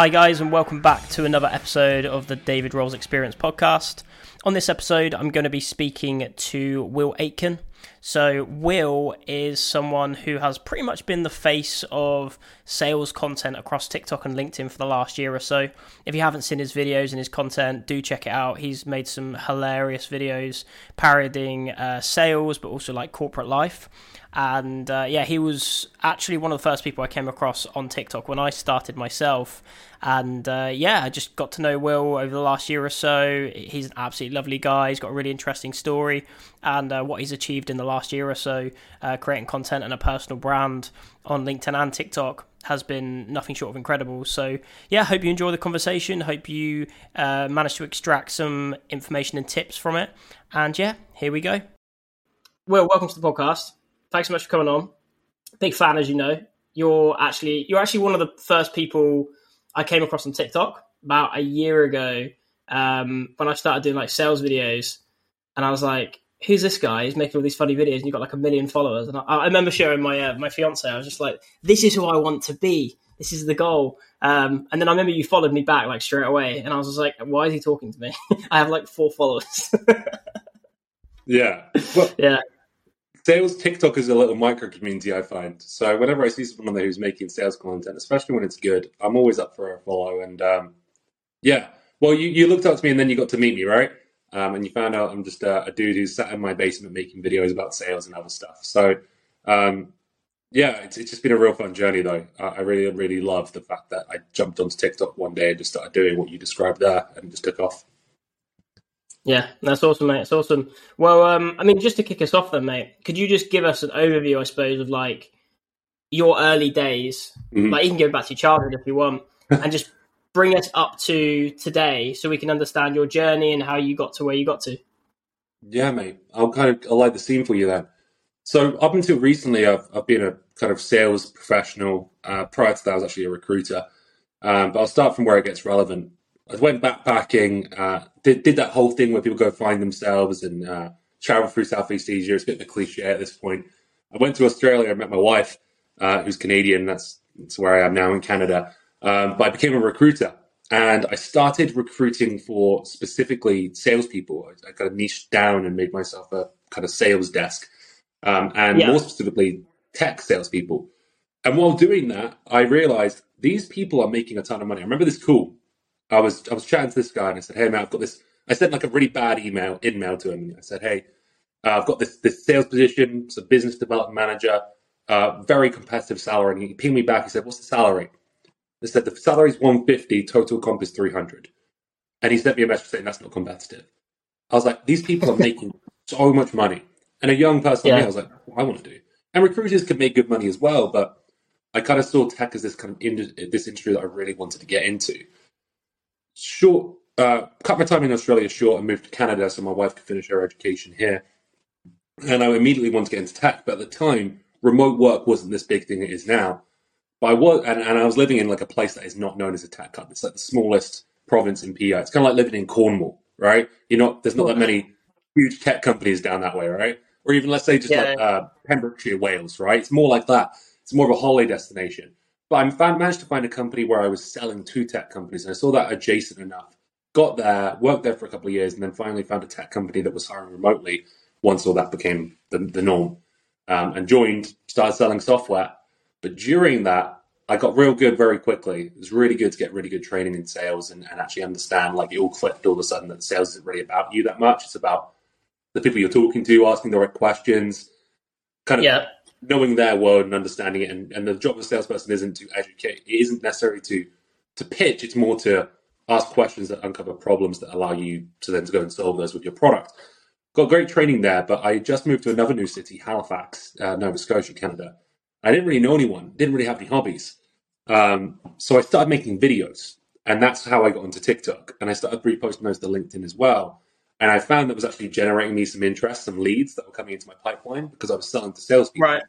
Hi, guys, and welcome back to another episode of the David Rolls Experience podcast. On this episode, I'm going to be speaking to Will Aitken. So, Will is someone who has pretty much been the face of sales content across TikTok and LinkedIn for the last year or so. If you haven't seen his videos and his content, do check it out. He's made some hilarious videos parodying uh, sales, but also like corporate life. And uh, yeah, he was actually one of the first people I came across on TikTok when I started myself. And uh, yeah, I just got to know Will over the last year or so. He's an absolutely lovely guy. He's got a really interesting story and uh, what he's achieved in the last year or so, uh, creating content and a personal brand on LinkedIn and TikTok has been nothing short of incredible. So, yeah, hope you enjoy the conversation. Hope you uh, managed to extract some information and tips from it. And yeah, here we go. Well, welcome to the podcast thanks so much for coming on. Big fan, as you know. You're actually you're actually one of the first people I came across on TikTok about a year ago um, when I started doing like sales videos, and I was like, "Who's this guy? He's making all these funny videos, and you've got like a million followers." And I, I remember sharing my uh, my fiance. I was just like, "This is who I want to be. This is the goal." Um, and then I remember you followed me back like straight away, and I was just like, "Why is he talking to me? I have like four followers." yeah. Well, yeah sales TikTok is a little micro community, I find. So whenever I see someone there who's making sales content, especially when it's good, I'm always up for a follow. And um, yeah, well, you, you looked up to me and then you got to meet me, right? Um, and you found out I'm just a, a, dude who's sat in my basement making videos about sales and other stuff. So um, yeah, it's, it's just been a real fun journey, though. I, I really, really love the fact that I jumped onto TikTok one day and just started doing what you described there and just took off. Yeah, that's awesome, mate. It's awesome. Well, um, I mean, just to kick us off, then, mate, could you just give us an overview, I suppose, of like your early days? Mm-hmm. Like, you can go back to your childhood if you want, and just bring us up to today, so we can understand your journey and how you got to where you got to. Yeah, mate. I'll kind of I'll light the scene for you then. So up until recently, I've I've been a kind of sales professional. Uh, prior to that, I was actually a recruiter. Um, but I'll start from where it gets relevant. I went backpacking, uh, did did that whole thing where people go find themselves and uh, travel through Southeast Asia. It's a bit of a cliche at this point. I went to Australia. I met my wife, uh, who's Canadian. That's that's where I am now in Canada. Um, but I became a recruiter, and I started recruiting for specifically salespeople. I, I kind of niched down and made myself a kind of sales desk, um, and yeah. more specifically, tech salespeople. And while doing that, I realized these people are making a ton of money. I remember this cool. I was I was chatting to this guy and I said, "Hey man, I've got this." I sent like a really bad email email to him. I said, "Hey, uh, I've got this this sales position, it's a business development manager, uh, very competitive salary." And he pinged me back. He said, "What's the salary?" I said, "The salary is 150, total comp is 300." And he sent me a message saying that's not competitive. I was like, "These people are making so much money." And a young person yeah. like me, I was like, "I want to do." And recruiters can make good money as well, but I kind of saw tech as this kind of ind- this industry that I really wanted to get into short, uh, cut my time in Australia short and moved to Canada so my wife could finish her education here. And I immediately wanted to get into tech, but at the time, remote work wasn't this big thing it is now. But I was, and, and I was living in like a place that is not known as a tech hub. It's like the smallest province in PEI. It's kind of like living in Cornwall, right? You're not, there's not that many huge tech companies down that way, right? Or even let's say just yeah. like uh, Pembrokeshire, Wales, right? It's more like that. It's more of a holiday destination. But I managed to find a company where I was selling to tech companies, and I saw that adjacent enough. Got there, worked there for a couple of years, and then finally found a tech company that was hiring remotely once all that became the, the norm. Um, and joined, started selling software. But during that, I got real good very quickly. It was really good to get really good training in sales and, and actually understand, like, it all clicked all of a sudden that sales isn't really about you that much. It's about the people you're talking to, asking the right questions, kind of yeah knowing their world and understanding it. And, and the job of a salesperson isn't to educate. It isn't necessarily to to pitch. It's more to ask questions that uncover problems that allow you to then to go and solve those with your product. Got great training there, but I just moved to another new city, Halifax, uh, Nova Scotia, Canada. I didn't really know anyone, didn't really have any hobbies. Um, so I started making videos, and that's how I got into TikTok. And I started reposting those to LinkedIn as well. And I found that was actually generating me some interest, some leads that were coming into my pipeline because I was selling to salespeople. Right.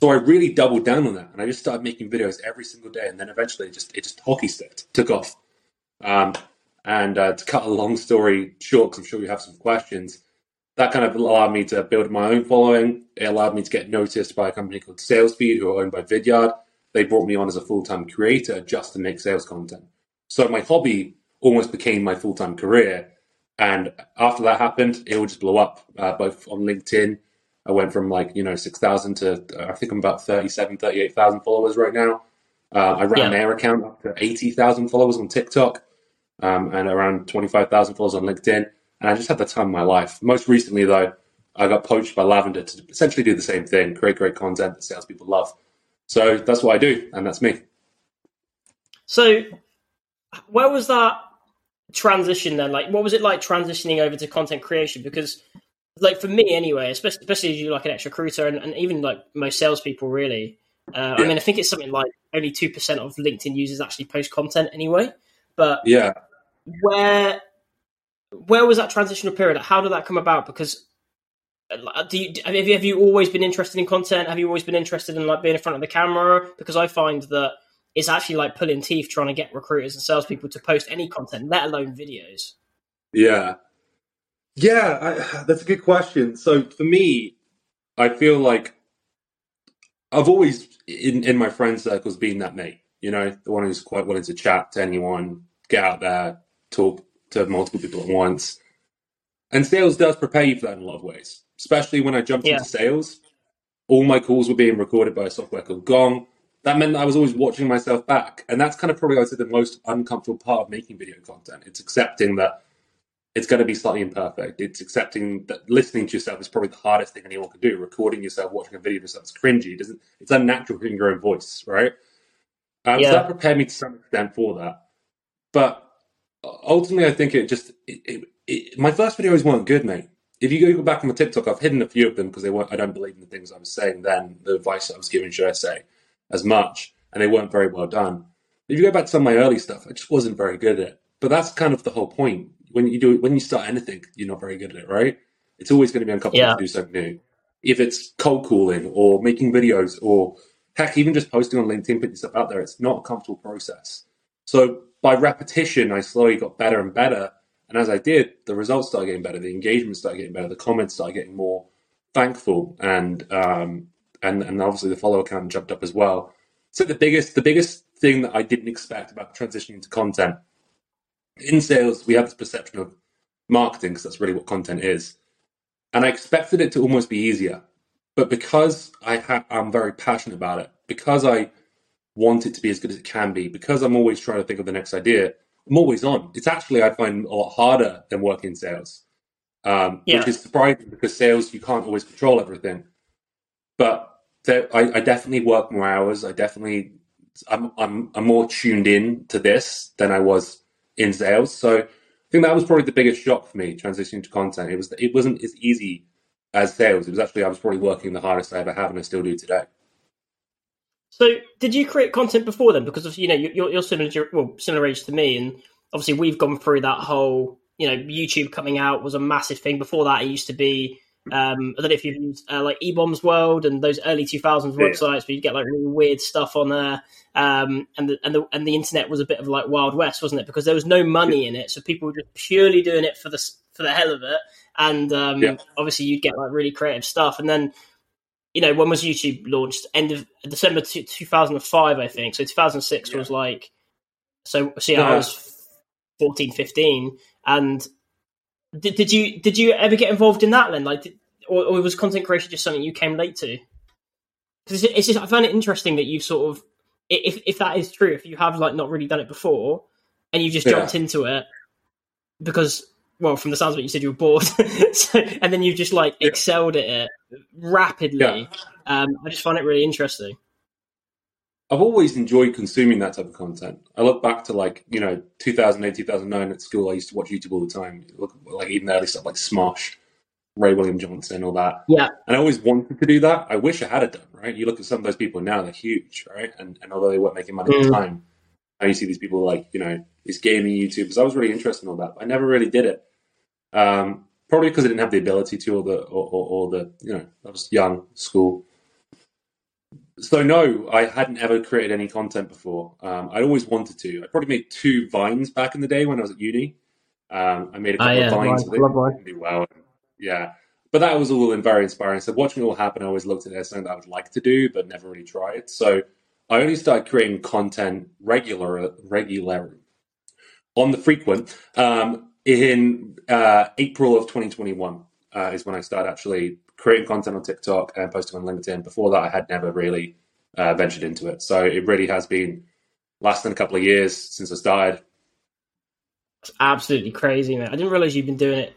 So I really doubled down on that, and I just started making videos every single day, and then eventually it just it just hockey sticked, took off. Um, and uh, to cut a long story short, because I'm sure you have some questions, that kind of allowed me to build my own following. It allowed me to get noticed by a company called SalesFeed, who are owned by Vidyard. they brought me on as a full time creator just to make sales content. So my hobby almost became my full time career. And after that happened, it would just blow up, uh, both on LinkedIn. I went from like, you know, 6,000 to uh, I think I'm about 37, 38,000 followers right now. Uh, I ran yeah. an air account up to 80,000 followers on TikTok um, and around 25,000 followers on LinkedIn. And I just had the time of my life. Most recently, though, I got poached by Lavender to essentially do the same thing, create great content that salespeople love. So that's what I do, and that's me. So, where was that transition then? Like, what was it like transitioning over to content creation? Because, like, for me anyway, especially, especially as you like an ex recruiter and, and even like most salespeople, really. Uh, yeah. I mean, I think it's something like only two percent of LinkedIn users actually post content anyway. But yeah, where where was that transitional period? How did that come about? Because uh, do you have you, have you always been interested in content? Have you always been interested in like being in front of the camera? Because I find that it's actually like pulling teeth trying to get recruiters and salespeople to post any content, let alone videos. Yeah, yeah, I, that's a good question. So for me, I feel like I've always in in my friend circles been that mate. You know, the one who's quite willing to chat to anyone, get out there, talk to multiple people at once. And sales does prepare you for that in a lot of ways especially when I jumped yeah. into sales. All my calls were being recorded by a software called Gong. That meant that I was always watching myself back. And that's kind of probably, I would say, the most uncomfortable part of making video content. It's accepting that it's going to be slightly imperfect. It's accepting that listening to yourself is probably the hardest thing anyone can do. Recording yourself, watching a video of yourself is cringy. It doesn't, it's unnatural hearing your own voice, right? Um, yeah. So that prepared me to some extent for that. But ultimately, I think it just, it, it, my first videos weren't good, mate if you go back on my TikTok, I've hidden a few of them because they weren't. I don't believe in the things I was saying then, the advice I was giving, should I say, as much, and they weren't very well done. If you go back to some of my early stuff, I just wasn't very good at it. But that's kind of the whole point. When you do when you start anything, you're not very good at it, right? It's always going to be uncomfortable yeah. to do something new. If it's cold calling or making videos or heck, even just posting on LinkedIn, putting stuff out there, it's not a comfortable process. So by repetition, I slowly got better and better and as I did, the results started getting better, the engagement started getting better, the comments started getting more thankful, and um, and and obviously the follower count jumped up as well. So the biggest the biggest thing that I didn't expect about transitioning to content in sales, we have this perception of marketing because that's really what content is, and I expected it to almost be easier, but because I ha- I'm very passionate about it, because I want it to be as good as it can be, because I'm always trying to think of the next idea I'm always on. It's actually I find a lot harder than working sales, um, yeah. which is surprising because sales you can't always control everything. But there, I, I, definitely work more hours. I definitely I'm, I'm I'm more tuned in to this than I was in sales. So I think that was probably the biggest shock for me transitioning to content. It was it wasn't as easy as sales. It was actually I was probably working the hardest I ever have, and I still do today. So, did you create content before then? Because you know you're, you're similar, well, similar age to me, and obviously we've gone through that whole. You know, YouTube coming out was a massive thing. Before that, it used to be. Um, I don't know if you've used uh, like eBaum's World and those early 2000s yeah. websites where you get like really weird stuff on there. Um, and the, and the and the internet was a bit of like Wild West, wasn't it? Because there was no money in it, so people were just purely doing it for the for the hell of it. And um, yeah. obviously, you'd get like really creative stuff. And then you know, when was YouTube launched? End of December 2005, I think. So 2006 yeah. was like, so see, yeah. I was 14, 15. And did, did you did you ever get involved in that then? Like, did, or, or, was content creation just something you came late to? Because it's, it's just, I find it interesting that you've sort of, if if that is true, if you have like not really done it before, and you just yeah. jumped into it because well, from the sounds of it, you said you were bored, so, and then you just like yeah. excelled at it rapidly. Yeah. Um, I just find it really interesting. I've always enjoyed consuming that type of content. I look back to like you know 2008, 2009 at school. I used to watch YouTube all the time. Look, like even early stuff like Smosh, Ray William Johnson, all that. Yeah. And I always wanted to do that. I wish I had it done. Right. You look at some of those people now; they're huge, right? And and although they weren't making money at the mm. time, now you see these people like you know these gaming YouTubers. I was really interested in all that. I never really did it. Um, probably because I didn't have the ability to, or the, or, or, or, the, you know, I was young, school. So no, I hadn't ever created any content before. Um, I always wanted to. I probably made two vines back in the day when I was at uni. Um, I made a couple oh, yeah. of vines. Right. Did well. Yeah, but that was all very inspiring. So watching it all happen, I always looked at it as something that I would like to do, but never really tried. So I only started creating content regular, regular, on the frequent um, in uh, April of 2021 uh, is when I started actually creating content on TikTok and posting on LinkedIn. Before that, I had never really uh, ventured into it. So it really has been less than a couple of years since I started. It's absolutely crazy, man. I didn't realize you've been doing it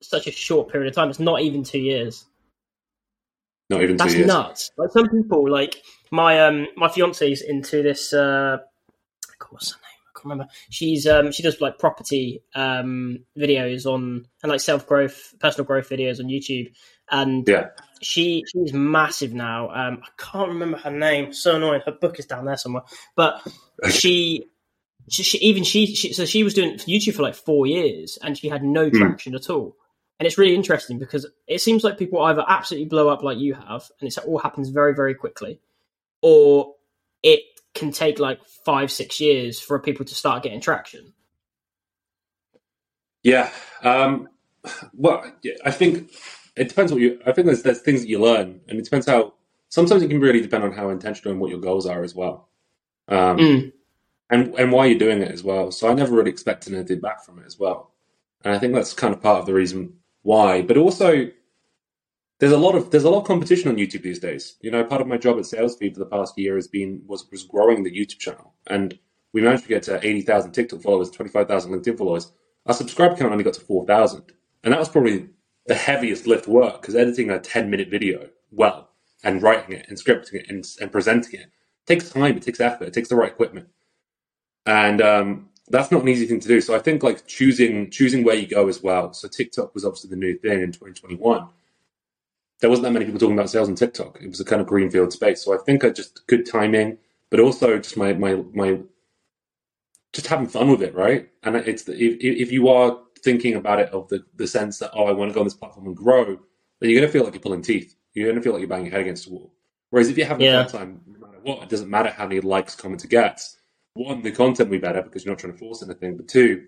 such a short period of time. It's not even two years. Not even That's two years. That's nuts. Like some people, like my um my fiance's into this. uh What's her name? I can't remember. She's um she does like property um videos on and like self growth, personal growth videos on YouTube, and Yeah. she she's massive now. Um, I can't remember her name. So annoying. Her book is down there somewhere. But she, she, she even she, she, so she was doing YouTube for like four years, and she had no Hmm. traction at all. And it's really interesting because it seems like people either absolutely blow up like you have, and it all happens very very quickly, or it can take like five six years for people to start getting traction. Yeah. Um, well, I think it depends what you. I think there's there's things that you learn, and it depends how. Sometimes it can really depend on how intentional and what your goals are as well, um, Mm. and and why you're doing it as well. So I never really expected anything back from it as well, and I think that's kind of part of the reason why. But also, there's a lot of there's a lot of competition on YouTube these days. You know, part of my job at SalesFeed for the past year has been was was growing the YouTube channel, and we managed to get to eighty thousand TikTok followers, twenty five thousand LinkedIn followers. Our subscriber count only got to four thousand, and that was probably the heaviest lift work because editing a ten minute video well and writing it and scripting it and, and presenting it takes time, it takes effort, it takes the right equipment, and um, that's not an easy thing to do. So I think like choosing choosing where you go as well. So TikTok was obviously the new thing in 2021. There wasn't that many people talking about sales on TikTok. It was a kind of greenfield space. So I think I just good timing, but also just my my my just having fun with it, right? And it's the, if if you are thinking about it of the the sense that oh I want to go on this platform and grow, then you're going to feel like you're pulling teeth. You're going to feel like you're banging your head against a wall. Whereas if you're having Yeah. a fun time, no matter what, it doesn't matter how many likes, comments it gets. One, the content will be better because you're not trying to force anything. But two,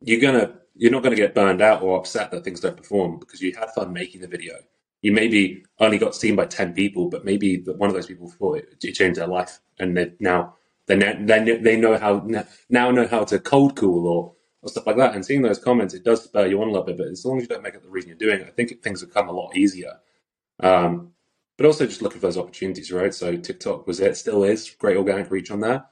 you're gonna you're not gonna get burned out or upset that things don't perform because you had fun making the video. You maybe only got seen by ten people, but maybe one of those people thought it, it changed their life, and they now they know, they know how now know how to cold cool or, or stuff like that. And seeing those comments, it does spur you on a little bit. But as long as you don't make it the reason you're doing it, I think things have come a lot easier. Um, but also just looking for those opportunities, right? So TikTok was it, still is great organic reach on there.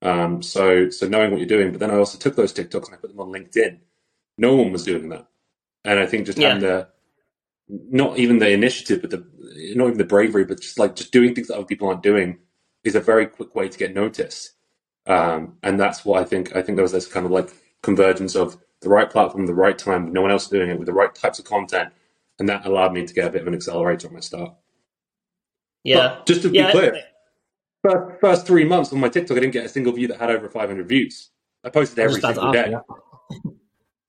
Um, so so knowing what you're doing, but then I also took those TikToks and I put them on LinkedIn. No one was doing that, and I think just having the not even the initiative, but the not even the bravery, but just like just doing things that other people aren't doing is a very quick way to get noticed. Um, and that's what I think. I think there was this kind of like convergence of the right platform, the right time, no one else doing it with the right types of content, and that allowed me to get a bit of an accelerator on my start. Yeah. But just to be yeah. clear, first, first three months on my TikTok, I didn't get a single view that had over 500 views. I posted every single day.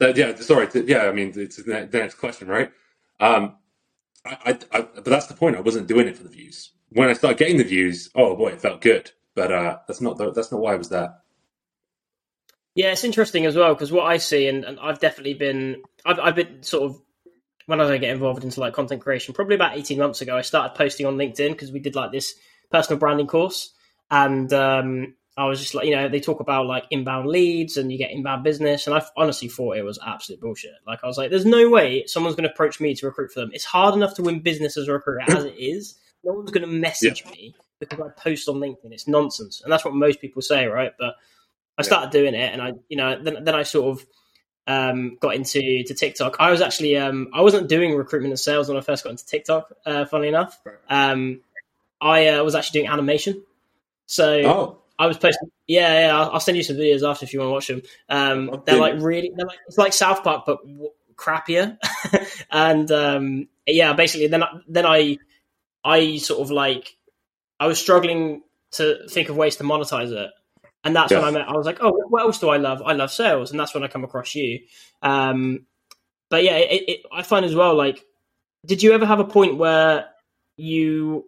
Uh, yeah, sorry. Yeah, I mean, it's the the next question, right? Um, I, I, I, but that's the point. I wasn't doing it for the views. When I started getting the views, oh boy, it felt good. But uh, that's not the, that's not why I was there. Yeah, it's interesting as well because what I see, and, and I've definitely been, I've, I've been sort of when I get involved into like content creation, probably about eighteen months ago, I started posting on LinkedIn because we did like this personal branding course, and um, I was just like, you know, they talk about like inbound leads and you get inbound business, and I honestly thought it was absolute bullshit. Like I was like, there's no way someone's going to approach me to recruit for them. It's hard enough to win business as a recruiter as it is. No one's going to message me because I post on LinkedIn. It's nonsense, and that's what most people say, right? But I started doing it, and I, you know, then then I sort of um, got into to TikTok. I was actually um, I wasn't doing recruitment and sales when I first got into TikTok. Uh, funnily enough, um, I uh, was actually doing animation. So Oh, I was posting. Yeah, yeah. I'll, I'll send you some videos after if you want to watch them. Um, they're like really. They're like it's like South Park, but w- crappier. and um, yeah, basically, then I, then I I sort of like I was struggling to think of ways to monetize it. And that's when I met. I was like, "Oh, what else do I love? I love sales," and that's when I come across you. Um, but yeah, it, it, I find as well. Like, did you ever have a point where you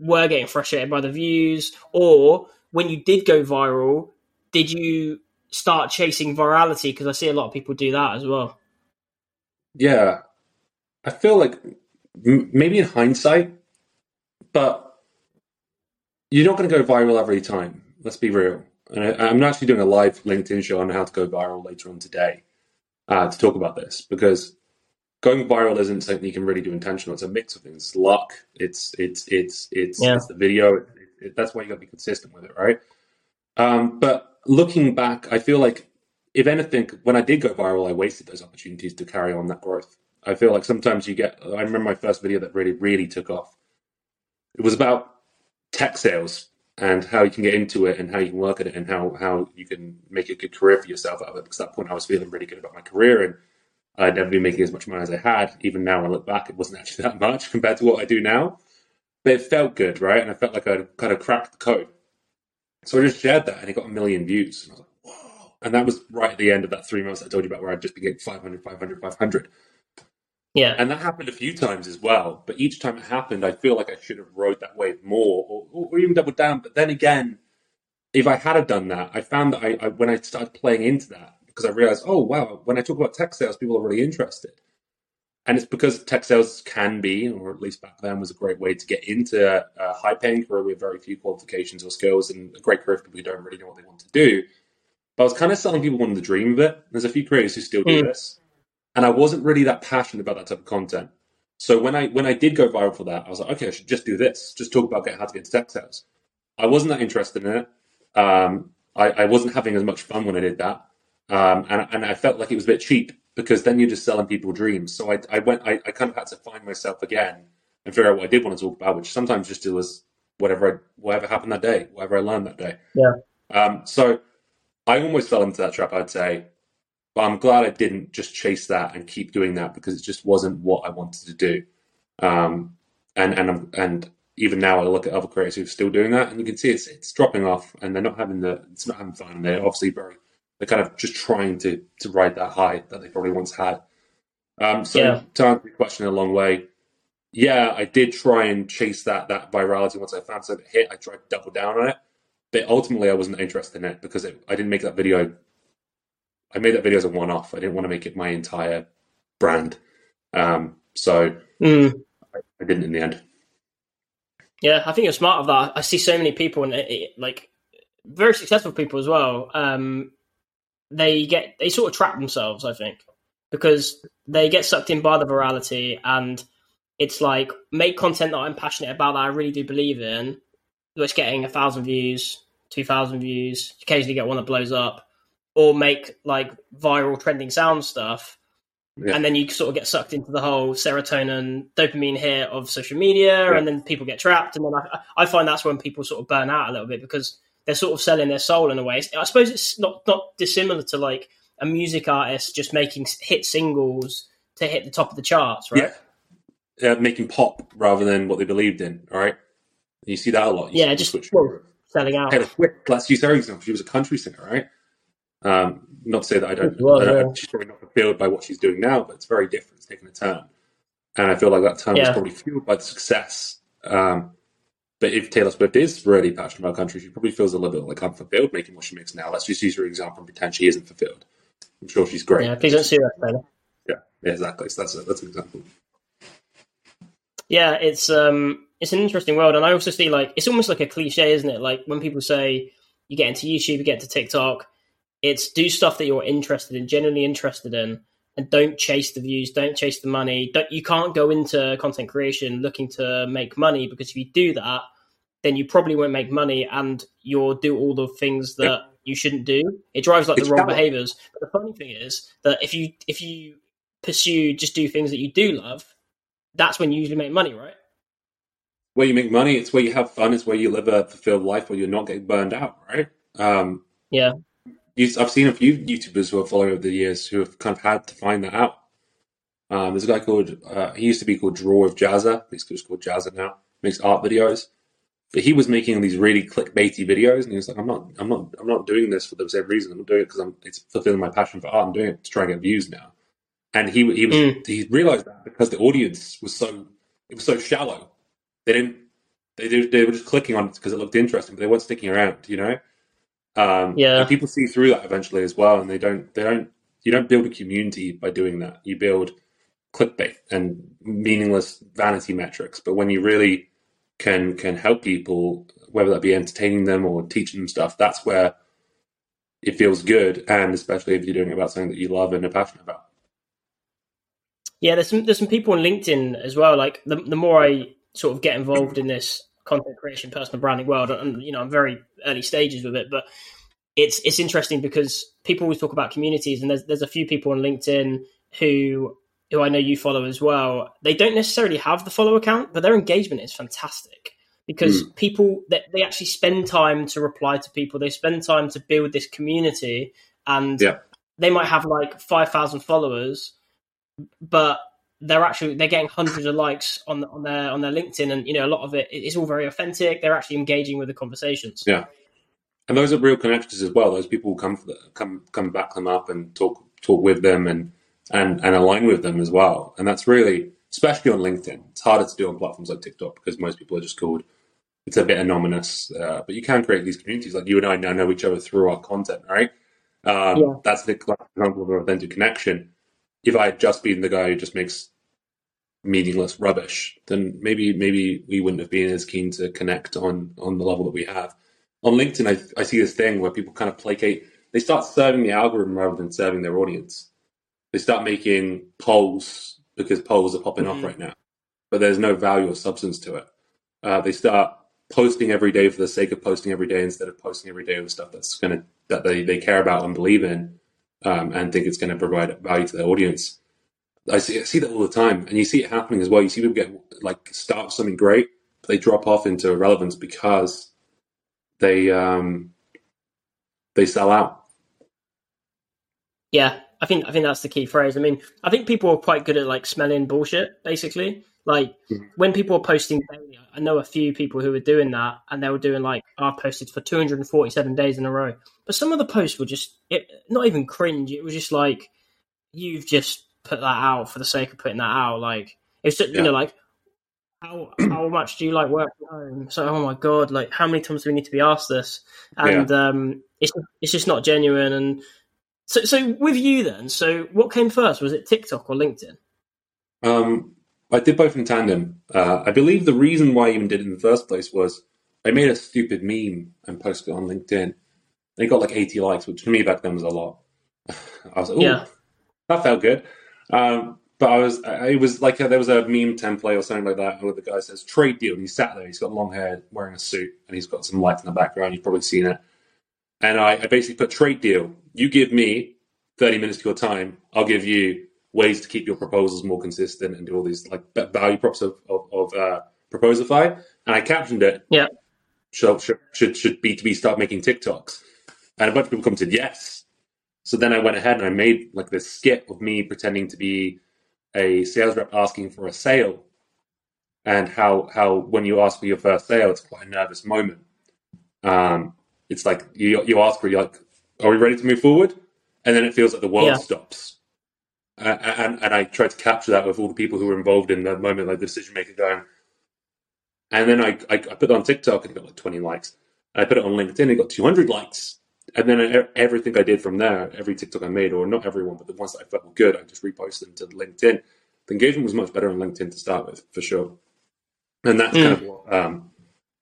were getting frustrated by the views, or when you did go viral, did you start chasing virality? Because I see a lot of people do that as well. yeah. I feel like m- maybe in hindsight, but you're not going to go viral every time. Let's be real. And I, am actually doing a live LinkedIn show on how to go viral later on today uh, to talk about this because going viral isn't something you can really do intentional. It's a mix of things. It's luck. It's it's it's it's, yeah. it's the video. It, it, that's why you got to be consistent with it, right? Um, but looking back, I feel like if anything, when I did go viral, I wasted those opportunities to carry on that growth. I feel like sometimes you get. I remember my first video that really really took off. It was about tech sales and how you can get into it and how you can work at it and how how you can make a good career for yourself out of it. Because at that point, I was feeling really good about my career and I'd never been making as much money as I had. Even now, when I look back, it wasn't actually that much compared to what I do now. But it felt good, right? And I felt like I'd kind of cracked the code. So I just shared that and it got a million views. And I was like, whoa. And that was right at the end of that three months I told you about where I'd just been getting 500, 500, 500. Yeah. And that happened a few times as well. But each time it happened, I feel like I should have rode that wave more or, or even doubled down. But then again, if I had done that, I found that I, I when I started playing into that, because I realized, oh wow, when I talk about tech sales, people are really interested. And it's because tech sales can be, or at least back then, was a great way to get into a high paying career with very few qualifications or skills and a great career for people who don't really know what they want to do. But I was kind of selling people on the dream of it. There's a few creators who still do mm. this. And I wasn't really that passionate about that type of content. So when I when I did go viral for that, I was like, okay, I should just do this. Just talk about how to get into tech sales. I wasn't that interested in it. Um, I, I wasn't having as much fun when I did that. Um, and, and I felt like it was a bit cheap because then you're just selling people dreams. So I, I went, I, I kind of had to find myself again and figure out what I did want to talk about, which sometimes just was whatever, I, whatever happened that day, whatever I learned that day. Yeah. Um, so I almost fell into that trap, I'd say, but I'm glad I didn't just chase that and keep doing that because it just wasn't what I wanted to do. Um, and and and even now, I look at other creators who are still doing that, and you can see it's it's dropping off, and they're not having the it's not having fun, and they're obviously very they're kind of just trying to to ride that high that they probably once had. Um, so yeah. to answer your question in a long way, yeah, I did try and chase that that virality once I found something hit. I tried to double down on it, but ultimately I wasn't interested in it because it, I didn't make that video. I made that video as a one off. I didn't want to make it my entire brand, um, so mm. I, I, didn't in the end. Yeah, I think you're smart of that. I see so many people and like very successful people as well. Um, they get they sort of trap themselves, I think, because they get sucked in by the virality and it's like make content that I'm passionate about that I really do believe in, which getting a thousand views, two thousand views, occasionally get one that blows up, or make like viral trending sound stuff. Yeah. And then you sort of get sucked into the whole serotonin, dopamine hit of social media, yeah. and then people get trapped. And then I, I find that's when people sort of burn out a little bit because they're sort of selling their soul in a way. I suppose it's not not dissimilar to like a music artist just making hit singles to hit the top of the charts, right? Yeah, uh, making pop rather than what they believed in. All right, you see that a lot. You yeah, just well, selling out. Taylor Swift, let's use her example. She was a country singer, right? Um, not to say that I don't. Well, I don't yeah. She's probably not fulfilled by what she's doing now, but it's very different. It's taken a turn, and I feel like that turn yeah. was probably fueled by the success. Um, but if Taylor Swift is really passionate about country, she probably feels a little bit like unfulfilled making what she makes now. Let's just use her example and pretend she isn't fulfilled. I'm sure she's great. Yeah, please don't see that, Taylor. Yeah, yeah, exactly. So that's a, that's an example. Yeah, it's um, it's an interesting world, and I also see like it's almost like a cliche, isn't it? Like when people say you get into YouTube, you get to TikTok, it's do stuff that you're interested in, genuinely interested in, and don't chase the views, don't chase the money. Don't, you can't go into content creation looking to make money because if you do that, then you probably won't make money and you'll do all the things that you shouldn't do. It drives like it's the wrong behaviors. But the funny thing is that if you if you pursue just do things that you do love, that's when you usually make money, right? Where you make money, it's where you have fun, it's where you live a fulfilled life where you're not getting burned out, right? Um, yeah. I've seen a few YouTubers who are following over the years who have kind of had to find that out. Um, there's a guy called, uh, he used to be called Draw with Jazza. He's just called Jazza now. Makes art videos. But he was making these really clickbaity videos, and he was like, "I'm not, I'm not, I'm not doing this for the same reason. I'm doing it because I'm it's fulfilling my passion for art. I'm doing it to try and get views now." And he he was mm. he realized that because the audience was so it was so shallow, they didn't they they were just clicking on it because it looked interesting, but they weren't sticking around. You know, um, yeah. And people see through that eventually as well, and they don't they don't you don't build a community by doing that. You build clickbait and meaningless vanity metrics. But when you really can can help people whether that be entertaining them or teaching them stuff, that's where it feels good. And especially if you're doing it about something that you love and are passionate about. Yeah, there's some there's some people on LinkedIn as well. Like the the more I sort of get involved in this content creation, personal branding world, and you know, I'm very early stages with it, but it's it's interesting because people always talk about communities, and there's there's a few people on LinkedIn who who I know you follow as well. They don't necessarily have the follow account, but their engagement is fantastic because mm. people they, they actually spend time to reply to people. They spend time to build this community, and yeah. they might have like five thousand followers, but they're actually they're getting hundreds of likes on on their on their LinkedIn, and you know a lot of it it is all very authentic. They're actually engaging with the conversations. Yeah, and those are real connections as well. Those people come come come back them up and talk talk with them and and and align with them as well. And that's really especially on LinkedIn. It's harder to do on platforms like TikTok because most people are just called. It's a bit anonymous, uh, but you can create these communities. Like you and I now know each other through our content, right? Um, yeah. That's the example of an authentic connection if I had just been the guy who just makes meaningless rubbish, then maybe maybe we wouldn't have been as keen to connect on on the level that we have. On LinkedIn, I, I see this thing where people kind of placate. They start serving the algorithm rather than serving their audience. They start making polls because polls are popping mm-hmm. off right now, but there's no value or substance to it. Uh, they start posting every day for the sake of posting every day instead of posting every day with stuff that's gonna that they, they care about and believe in um, and think it's going to provide value to their audience. I see, I see that all the time, and you see it happening as well. You see people get like start something great, but they drop off into irrelevance because they um, they sell out. Yeah, I think I think that's the key phrase. I mean, I think people are quite good at like smelling bullshit, basically. Like mm-hmm. when people are posting I know a few people who were doing that, and they were doing like I posted for 247 days in a row. But some of the posts were just it, not even cringe. It was just like you've just put that out for the sake of putting that out. Like it's just, yeah. you know like how how much do you like work from home? So oh my god, like how many times do we need to be asked this? And yeah. um, it's it's just not genuine. And so so with you then, so what came first? Was it TikTok or LinkedIn? Um, I did both in tandem. Uh, I believe the reason why I even did it in the first place was I made a stupid meme and posted it on LinkedIn. And it got like 80 likes, which to me back then was a lot. I was like, yeah. that felt good. Um, but I was, it was like a, there was a meme template or something like that where the guy says trade deal. And he's sat there, he's got long hair, wearing a suit, and he's got some lights in the background. You've probably seen it. And I, I basically put trade deal. You give me 30 minutes of your time, I'll give you ways to keep your proposals more consistent and do all these like value props of of, of uh, Proposify. And I captioned it. Yeah. Should should should B2B start making TikToks? And a bunch of people commented yes. So then I went ahead and I made like this skit of me pretending to be a sales rep asking for a sale, and how how when you ask for your first sale, it's quite a nervous moment. Um, it's like you you ask for you're like, are we ready to move forward? And then it feels like the world yeah. stops and, and I tried to capture that with all the people who were involved in the moment, like the decision maker going. And then I, I, I put it on TikTok and it got like 20 likes. And I put it on LinkedIn and it got 200 likes. And then I, everything I did from there, every TikTok I made, or not everyone, but the ones that I felt were good, I just reposted them to LinkedIn. The engagement was much better on LinkedIn to start with, for sure. And that's mm. kind of what, um,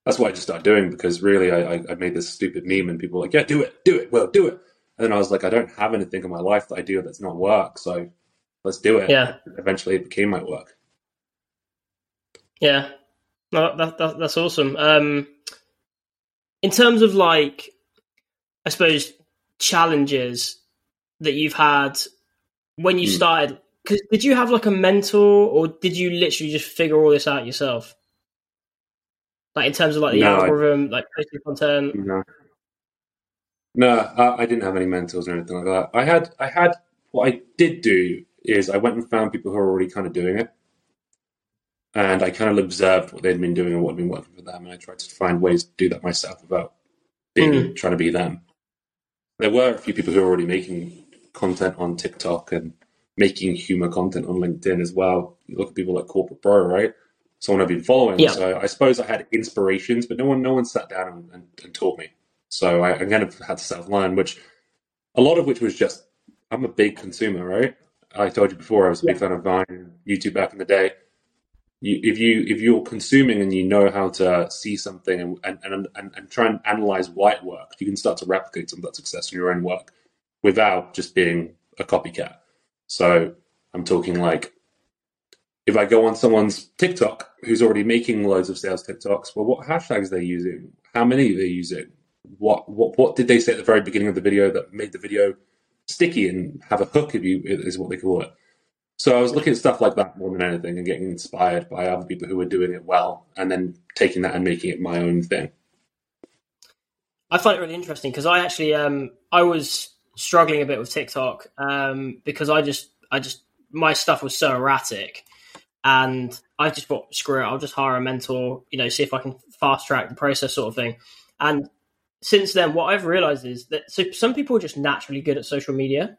that's what I just started doing because really I, I made this stupid meme and people were like, yeah, do it, do it, well, do it. And then I was like, I don't have anything in my life that I do that's not work. So let's do it. Yeah. Eventually, it became my work. Yeah, no, that, that, that's awesome. Um, in terms of like, I suppose challenges that you've had when you mm. started, cause did you have like a mentor, or did you literally just figure all this out yourself? Like in terms of like the no, algorithm, I, like posting content. No, no, I, I didn't have any mentors or anything like that. I had, I had what I did do is I went and found people who are already kind of doing it. And I kind of observed what they'd been doing and what had been working for them. And I tried to find ways to do that myself without being mm. trying to be them. There were a few people who were already making content on TikTok and making humor content on LinkedIn as well. You look at people like Corporate Bro, right? Someone I've been following. Yeah. So I suppose I had inspirations, but no one no one sat down and, and, and taught me. So I, I kind of had to self learn, which a lot of which was just I'm a big consumer, right? I told you before I was a big fan of Vine, YouTube back in the day. you, if you if you're consuming and you know how to see something and, and, and, and, and try and analyze why it worked, you can start to replicate some of that success in your own work without just being a copycat. So I'm talking like if I go on someone's TikTok who's already making loads of sales TikToks, well, what hashtags are they using? How many are they using? What what what did they say at the very beginning of the video that made the video sticky and have a hook? If you is what they call it. So I was looking at stuff like that more than anything and getting inspired by other people who were doing it well, and then taking that and making it my own thing. I find it really interesting because I actually um I was struggling a bit with TikTok um because I just I just my stuff was so erratic and I just thought, screw it, I'll just hire a mentor, you know, see if I can fast track the process, sort of thing. And since then, what I've realized is that so some people are just naturally good at social media,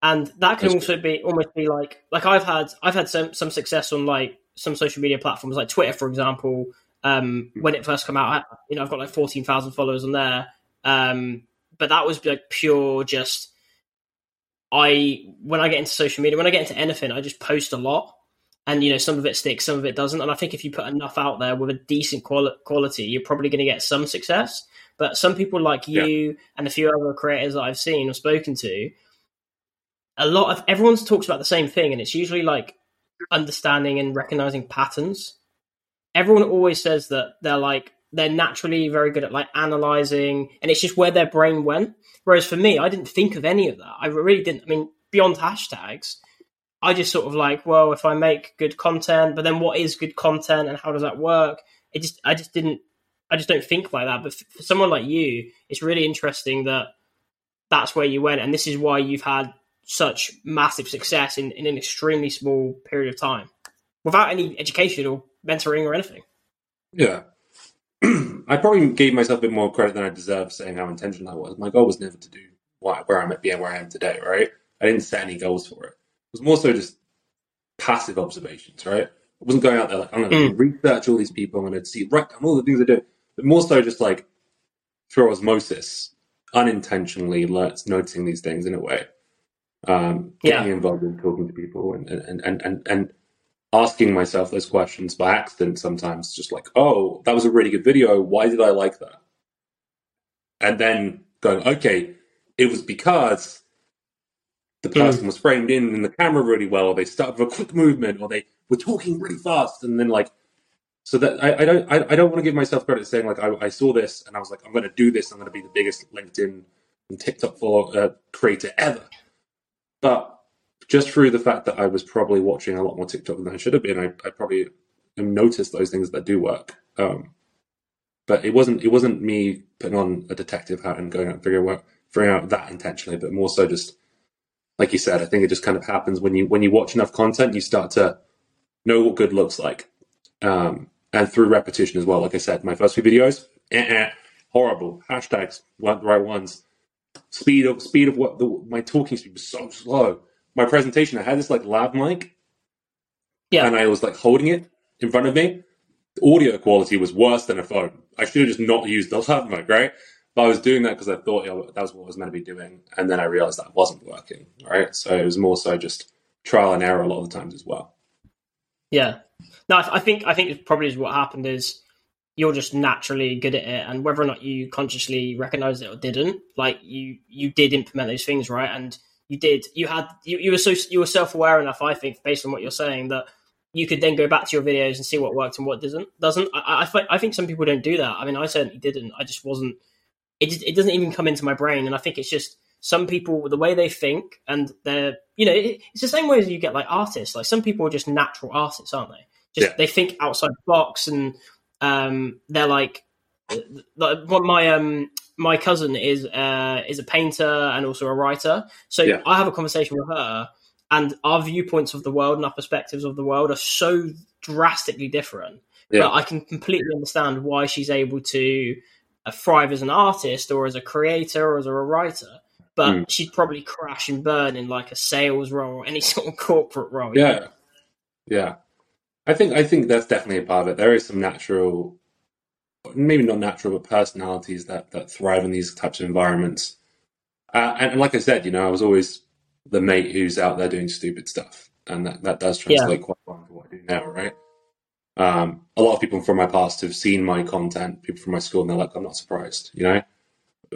and that can That's also be almost be like like I've had I've had some some success on like some social media platforms like Twitter, for example. Um, when it first came out, I, you know, I've got like fourteen thousand followers on there. Um, but that was like pure just I when I get into social media, when I get into anything, I just post a lot. And you know some of it sticks some of it doesn't. And i think if you put enough out there with a decent quali- quality you're probably going to get some success but some people like you yeah. and a few other creators that i've seen or spoken to a lot of everyone talks about the same thing and it's usually like understanding and recognizing patterns everyone always says that they're like they're naturally very good at like analyzing and it's just where their brain went whereas for me i didn't think of any of that i really didn't i mean beyond hashtags I just sort of like, well, if I make good content, but then what is good content and how does that work? It just, I just didn't, I just don't think like that. But for someone like you, it's really interesting that that's where you went, and this is why you've had such massive success in, in an extremely small period of time, without any education or mentoring or anything. Yeah, I probably gave myself a bit more credit than I deserve, saying how intentional I was. My goal was never to do where I'm at, being where I am today. Right? I didn't set any goals for it It was more so just passive observations, right? I wasn't going out there like, I'm going to mm. research all these people, I'm going to see, write down all the things they do, but more so just like through osmosis, unintentionally noticing these things in a way. Um, getting yeah. involved in talking to people and, and, and, and, and asking myself those questions by accident sometimes, just like, oh, that was a really good video. Why did I like that? And then going, okay, it was because the person mm. was framed in in the camera really well, or they started with a quick movement, or they were talking really fast, and then like so that I, I don't I, I, don't want to give myself credit saying like I, I saw this and I was like I'm going to do this I'm going to be the biggest LinkedIn and TikTok for uh, creator ever, but just through the fact that I was probably watching a lot more TikTok than I should have been, I, I probably noticed those things that do work. Um, but it wasn't it wasn't me putting on a detective hat and going out and figuring out figuring out that intentionally, but more so just like you said, I think it just kind of happens when you when you watch enough content, you start to know what good looks like, um, and through repetition as well. Like I said, my first few videos, eh-eh, horrible hashtags, weren't the right ones. Speed of speed of what the, my talking speed was so slow. My presentation, I had this like lav mic, yeah, and I was like holding it in front of me. The audio quality was worse than a phone. I should have just not used the lav mic, right? But I was doing that because I thought you know, that was what I was meant to be doing, and then I realized that wasn't working. Right, so it was more so just trial and error a lot of the times as well. Yeah, no, I think I think probably what happened is you're just naturally good at it, and whether or not you consciously recognized it or didn't, like you you did implement those things right, and you did you had you, you were so you were self aware enough, I think, based on what you're saying that you could then go back to your videos and see what worked and what doesn't doesn't. I, I, I think some people don't do that. I mean, I certainly didn't. I just wasn't it just, it doesn't even come into my brain, and I think it's just some people the way they think and they're you know it, it's the same way as you get like artists. Like some people are just natural artists, aren't they? Just yeah. they think outside the box, and um, they're like like my um my cousin is uh is a painter and also a writer. So yeah. I have a conversation with her, and our viewpoints of the world and our perspectives of the world are so drastically different. Yeah. But I can completely understand why she's able to thrive as an artist or as a creator or as a writer, but mm. she'd probably crash and burn in like a sales role or any sort of corporate role. Yeah, know? yeah. I think I think that's definitely a part of it. There is some natural, maybe not natural, but personalities that that thrive in these types of environments. Uh, and, and, like I said, you know, I was always the mate who's out there doing stupid stuff, and that, that does translate yeah. quite well to what I do now, right? Um, a lot of people from my past have seen my content, people from my school, and they're like, I'm not surprised, you know?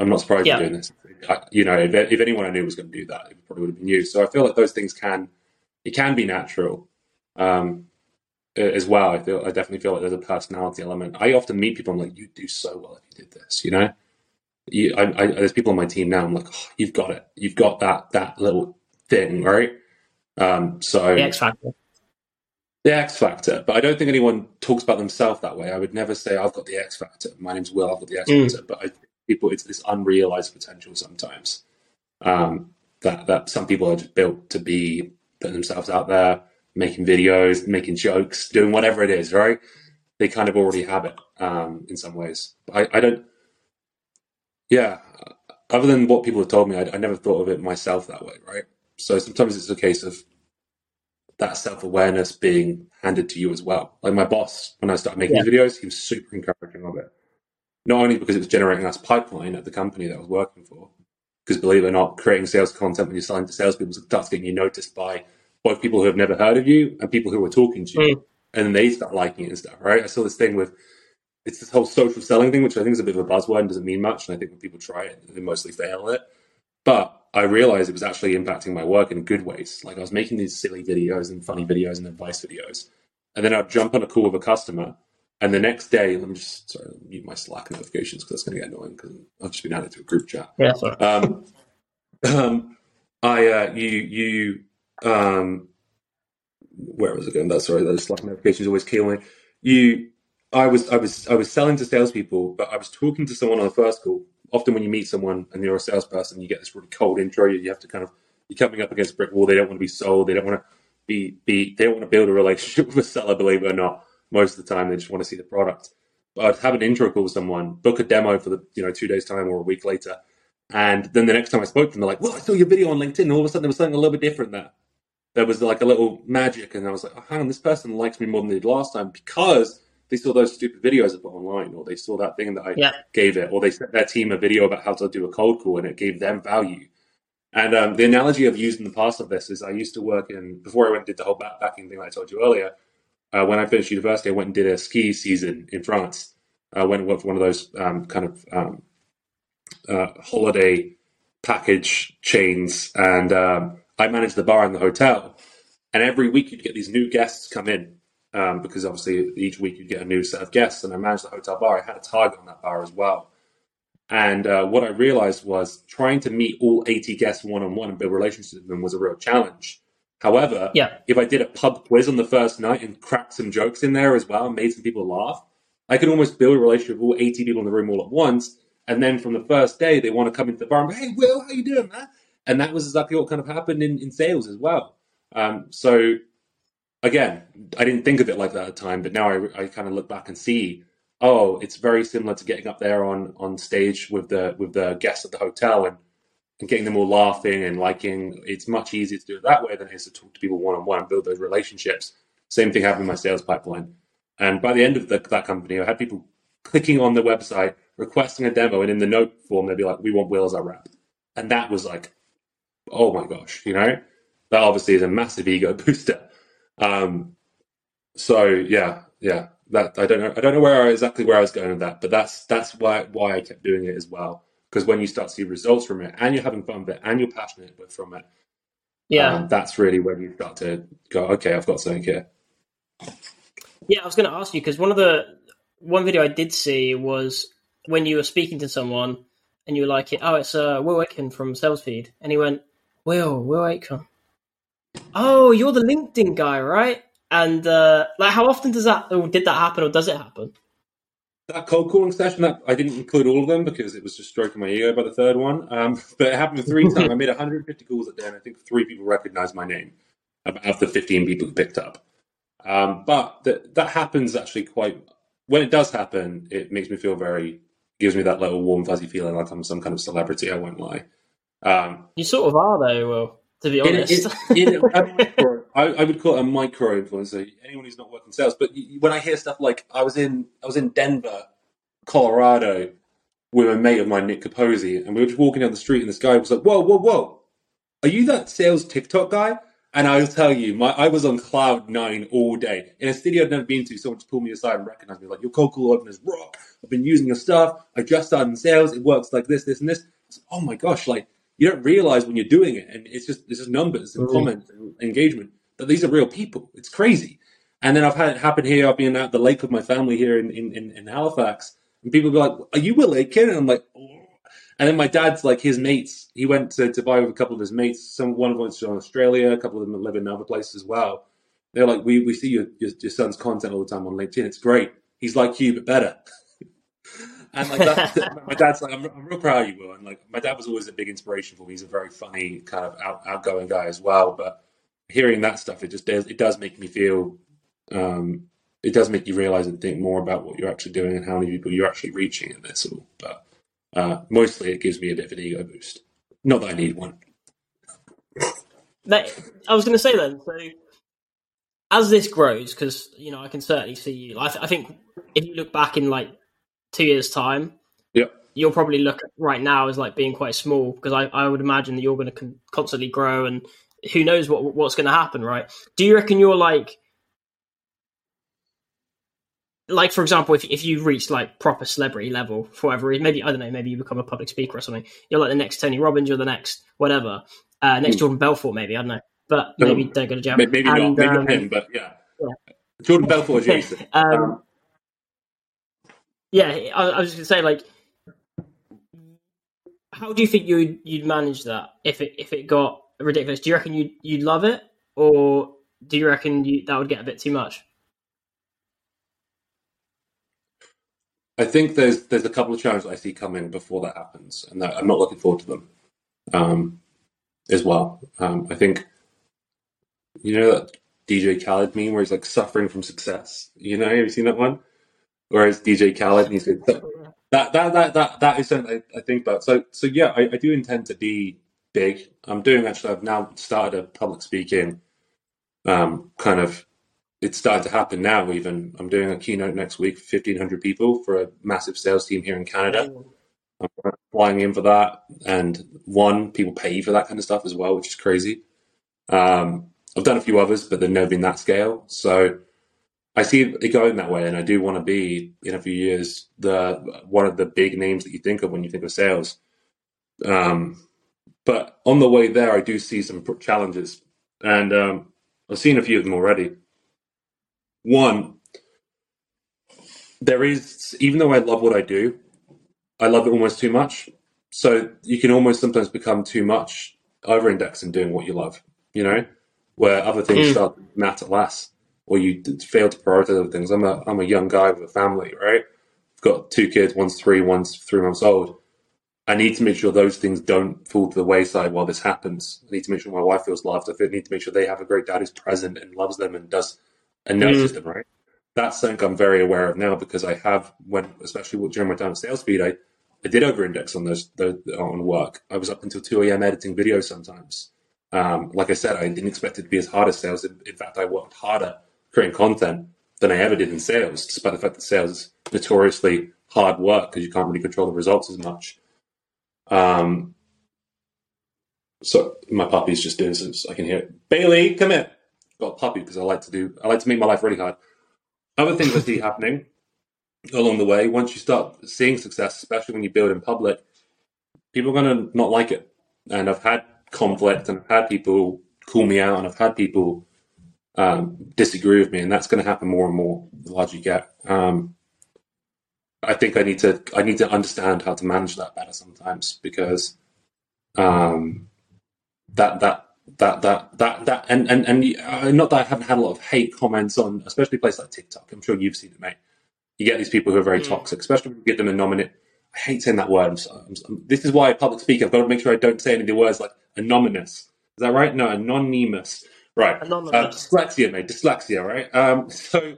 I'm not surprised Yeah. you're doing this. I, you know, if, if anyone I knew was going to do that, it probably would have been you. So I feel like those things can, it can be natural um, as well. I feel, I definitely feel like there's a personality element. I often meet people, I'm like, you do so well if you did this, you know? You, I, I, there's people on my team now. I'm like, oh, you've got it. You've got that that little thing, right? Um, so The X Factor. the X factor, but I don't think anyone talks about themselves that way. I would never say I've got the X factor. My name's Will. I've got the X Mm. factor, but I think people it's this unrealized potential sometimes. Um, that that some people are just built to be putting themselves out there, making videos, making jokes, doing whatever it is. Right? They kind of already have it um, in some ways. I, I don't. Yeah. Other than what people have told me, I, I never thought of it myself that way. Right? So sometimes it's a case of that self awareness being handed to you as well. Like my boss, when I started making Yeah. videos, he was super encouraging of it. Not only because it was generating us pipeline at the company that I was working for, because believe it or not, creating sales content when you're selling to salespeople starts getting you noticed by both people who have never heard of you and people who are talking to you, mm. and then they start liking it and stuff. Right? I saw this thing with it's this whole social selling thing, which I think is a bit of a buzzword and doesn't mean much. And I think when people try it, they mostly fail at it. But I realized it was actually impacting my work in good ways. Like I was making these silly videos and funny videos and advice videos. And then I'd jump on a call with a customer. And the next day, let me just sorry, mute my Slack notifications because that's going to get annoying because I've just been added to a group chat. Yeah, sorry. Um, um, I, uh, you, you, um, where was it going? That's sorry, those Slack notifications always kill me. You, I was, I was, I was selling to salespeople, but I was talking to someone on the first call. Often when you meet someone and you're a salesperson, you get this really cold intro. You, you have to kind of, you're coming up against a brick wall. They don't want to be sold. They don't want to be, be, they don't want to build a relationship with a seller, believe it or not. Most of the time, they just want to see the product. But I'd have an intro call with someone, book a demo for the, you know, two days time or a week later. And then the next time I spoke to them, they're like, well, I saw your video on LinkedIn. And all of a sudden there was something a little bit different there. There was like a little magic. And I was like, oh, hang on, this person likes me more than they did last time because they saw those stupid videos I put online or they saw that thing that I Yeah. gave it or they sent their team a video about how to do a cold call and it gave them value. And um, the analogy I've used in the past of this is I used to work in, before I went and did the whole backpacking thing that I told you earlier, uh, when I finished university, I went and did a ski season in France. I went for one of those um, kind of um, uh, holiday package chains, and um, I managed the bar in the hotel. And every week you'd get these new guests come in um, because obviously each week you'd get a new set of guests. And I managed the hotel bar. I had a target on that bar as well. And uh, what I realized was trying to meet all 80 guests one on one and build relationships with them was a real challenge. However, Yeah. if I did a pub quiz on the first night and cracked some jokes in there as well and made some people laugh, I could almost build a relationship with all 80 people in the room all at once. And then from the first day, they want to come into the bar and go, hey, Will, how you doing, man? And that was exactly what kind of happened in, in sales as well. Um, so again, I didn't think of it like that at the time, but now I, I kind of look back and see, oh, it's very similar to getting up there on, on stage with the with the guests at the hotel and, and getting them all laughing and liking. It's much easier to do it that way than it is to talk to people one on one and build those relationships. Same thing happened in my sales pipeline. And by the end of the, that company, I had people clicking on the website, requesting a demo, and in the note form, they'd be like, "We want Will as our rep," and that was like, oh my gosh, you know, that obviously is a massive ego booster. Um, so yeah, yeah, that I don't know, I don't know where I, exactly where I was going with that, but that's that's why why I kept doing it as well. Because when you start to see results from it, and you're having fun with it, and you're passionate with from it, Yeah. um, that's really when you start to go, okay, I've got something here. Yeah, I was going to ask you because one of the one video I did see was when you were speaking to someone and you were like, "Oh, it's uh, Will Aitken from SalesFeed," and he went, "Will, Will Aitken. Oh, you're the LinkedIn guy, right?" And uh, like, how often does that or did that happen or does it happen? That cold calling session, that I didn't include all of them because it was just stroking my ego by the third one. Um, but it happened three times. I made 150 calls a day, and I think three people recognized my name out of the 15 people who picked up. Um, but that that happens actually quite. When it does happen, it makes me feel very. Gives me that little warm fuzzy feeling like I'm some kind of celebrity. I won't lie. Um, You sort of are, though. Will to be in, honest. in, in a micro, I, I would call it a micro influencer. Anyone who's not working sales, but you- when I hear stuff like I was in I was in Denver, Colorado, with a mate of mine, Nick Capozzi, and we were just walking down the street, and this guy was like, "Whoa, whoa, whoa! Are you that sales TikTok guy?" And I'll tell you, my I was on cloud nine all day in a city I'd never been to. Someone just pulled me aside and recognized me, like your cold call is rock. I've been using your stuff. I just started in sales. It works like this, this, and this. oh my gosh, like you don't realize when you're doing it, and it's just it's just numbers and mm. comments and engagement that these are real people. It's crazy. And then I've had it happen here. I've been at the lake with my family here in in, in Halifax, and people be like, "Are you Will Aitken?" And I'm like, oh. and then my dad's like his mates. He went to, buy with a couple of his mates. Some one of them went to Australia. A couple of them live in other places as well. They're like, "We we see your, your, your son's content all the time on LinkedIn. It's great. He's like you, but better." And like that's, my dad's like, I'm, I'm real proud of you, Will. And like my dad was always a big inspiration for me. He's a very funny, kind of out, outgoing guy as well. But hearing that stuff, it just does it does make me feel. Um, it does make you realize and think more about what you're actually doing and how many people you're actually reaching in this all. But uh, mostly, it gives me a bit of an ego boost. Not that I need one. That, I was going to say then. So as this grows, because you know, I can certainly see you. I, th- I think if you look back in like two years' time, yeah, you'll probably look at right now as like being quite small because I, I would imagine that you're going to con- constantly grow and who knows what what's going to happen, right? Do you reckon you're like like for example, if if you reach like proper celebrity level for whatever reason, maybe I don't know, maybe you become a public speaker or something. You're like the next Tony Robbins, you're the next whatever, uh, next mm. Jordan Belfort, maybe I don't know, but maybe don't go to jail. Maybe, and, not, maybe um, him, but yeah, yeah. Jordan Belfort, Jason. um, um, yeah, I, I was just gonna say, like, how do you think you'd you'd manage that if it if it got ridiculous? Do you reckon you'd you'd love it, or do you reckon you, that would get a bit too much? I think there's there's a couple of challenges I see coming before that happens, and that I'm not looking forward to them um, as well. Um, I think you know that DJ Khaled meme where he's like suffering from success. You know, have you seen that one? whereas DJ Khaled needs to. That that that that that is something I, I think about. So so yeah, I, I do intend to be big. I'm doing actually. I've now started a public speaking. Um, kind of, it's starting to happen now. Even I'm doing a keynote next week for 1,500 people for a massive sales team here in Canada. I'm flying in for that, and one people pay for that kind of stuff as well, which is crazy. Um, I've done a few others, but they've never been that scale. So I see it going that way, and I do want to be in a few years the one of the big names that you think of when you think of sales. Um, but on the way there, I do see some challenges, and um, I've seen a few of them already. One, there is even though I love what I do, I love it almost too much. So you can almost sometimes become too much over-index in doing what you love. You know, where other things mm. start to matter less or you fail to prioritize other things. I'm a I'm a young guy with a family, right? I've got two kids, one's three, one's three months old. I need to make sure those things don't fall to the wayside while this happens. I need to make sure my wife feels loved. I need to make sure they have a great dad who's present and loves them and does and nurtures mm. them, right? That's something I'm very aware of now because I have when especially during my time at SalesFeed, I, I did over index on those on work. I was up until two AM editing videos sometimes. Um, like I said, I didn't expect it to be as hard as sales. In, in fact, I worked harder creating content than I ever did in sales, despite the fact that sales is notoriously hard work because you can't really control the results as much. Um, so my puppy's just doing this. I can hear it. Bailey, come here. Got a puppy because I like to do. I like to make my life really hard. Other things I see happening along the way. Once you start seeing success, especially when you build in public, people are going to not like it. And I've had conflict, and I've had people call me out, and I've had people um, disagree with me, and that's going to happen more and more the larger you get. Um, I think I need to I need to understand how to manage that better sometimes because um, that that that that that that and and and uh, not that I haven't had a lot of hate comments on especially places like TikTok. I'm sure you've seen it, mate. You get these people who are very mm. toxic, especially when you get them a anonymous. I hate saying that word. I'm, so, I'm, I'm, this is why I public speak. I've got to make sure I don't say any of the words like anonymous. Is that right? No, anonymous. Right. Uh, dyslexia, mate. Dyslexia, right? Um, so,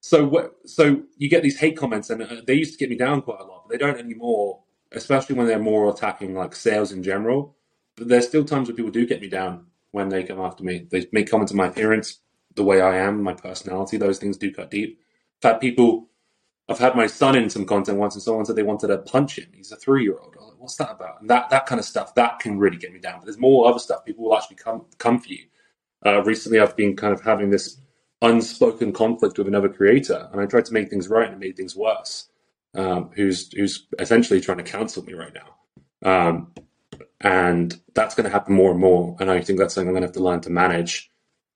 so, what? so you get these hate comments, and uh, they used to get me down quite a lot, but they don't anymore. Especially when they're more attacking like sales in general. But there's still times where people do get me down when they come after me. They make comments on my appearance, the way I am, my personality. Those things do cut deep. I've had people. I've had my son in some content once, and someone said they wanted to punch him. He's a three-year-old. Like, What's that about? And that that kind of stuff that can really get me down. But there's more other stuff. People will actually come come for you Uh, recently, I've been kind of having this unspoken conflict with another creator, and I tried to make things right and it made things worse. Um, who's who's essentially trying to cancel me right now, um, and that's going to happen more and more. And I think that's something I'm going to have to learn to manage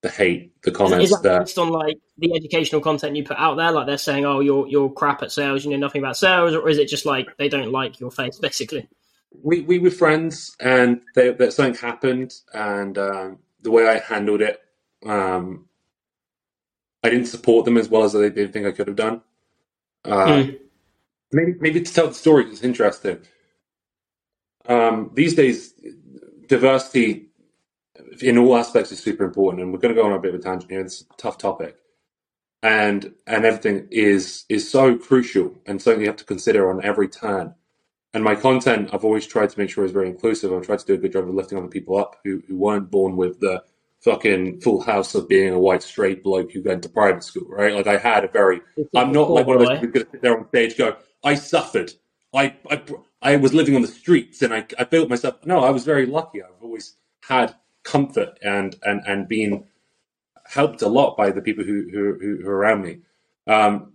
the hate, the comments. Is that based on like the educational content you put out there? Like they're saying, "Oh, you're you're crap at sales. You know nothing about sales," or is it just like they don't like your face, basically? We we were friends, and they, that something happened, and um, the way I handled it, um, I didn't support them as well as I didn't think I could have done. Uh, mm. Maybe maybe to tell the story is interesting. Um, these days, diversity in all aspects is super important, and we're going to go on a bit of a tangent here. It's a tough topic, and and everything is is so crucial and something you have to consider on every turn. And my content, I've always tried to make sure is very inclusive. I've tried to do a good job of lifting other people up who, who weren't born with the fucking full house of being a white straight bloke who went to private school, right? Like I had a very, I'm not like one of those people sit there on stage go, I suffered. I, I, I was living on the streets and I, I built myself. No, I was very lucky. I've always had comfort and, and, and been helped a lot by the people who, who, who are around me. Um,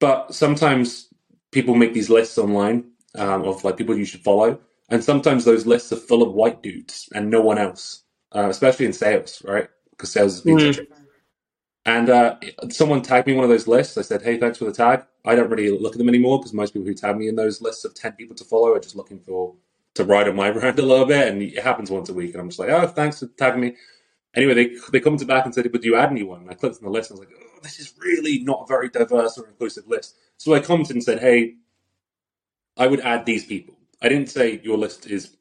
but sometimes people make these lists online um, of like people you should follow. And sometimes those lists are full of white dudes and no one else uh, especially in sales, right? Because sales has been mm. such a and uh, someone tagged me in one of those lists. I said, "Hey, thanks for the tag." I don't really look at them anymore because most people who tag me in those lists of ten people to follow are just looking for to ride on my brand a little bit, and it happens once a week. And I'm just like, "Oh, thanks for tagging me." Anyway, they they come to back and said, "But do you add anyone?" And I clicked on the list. and I was like, "Oh, this is really not a very diverse or inclusive list." So I commented and said, "Hey, I would add these people." I didn't say your list is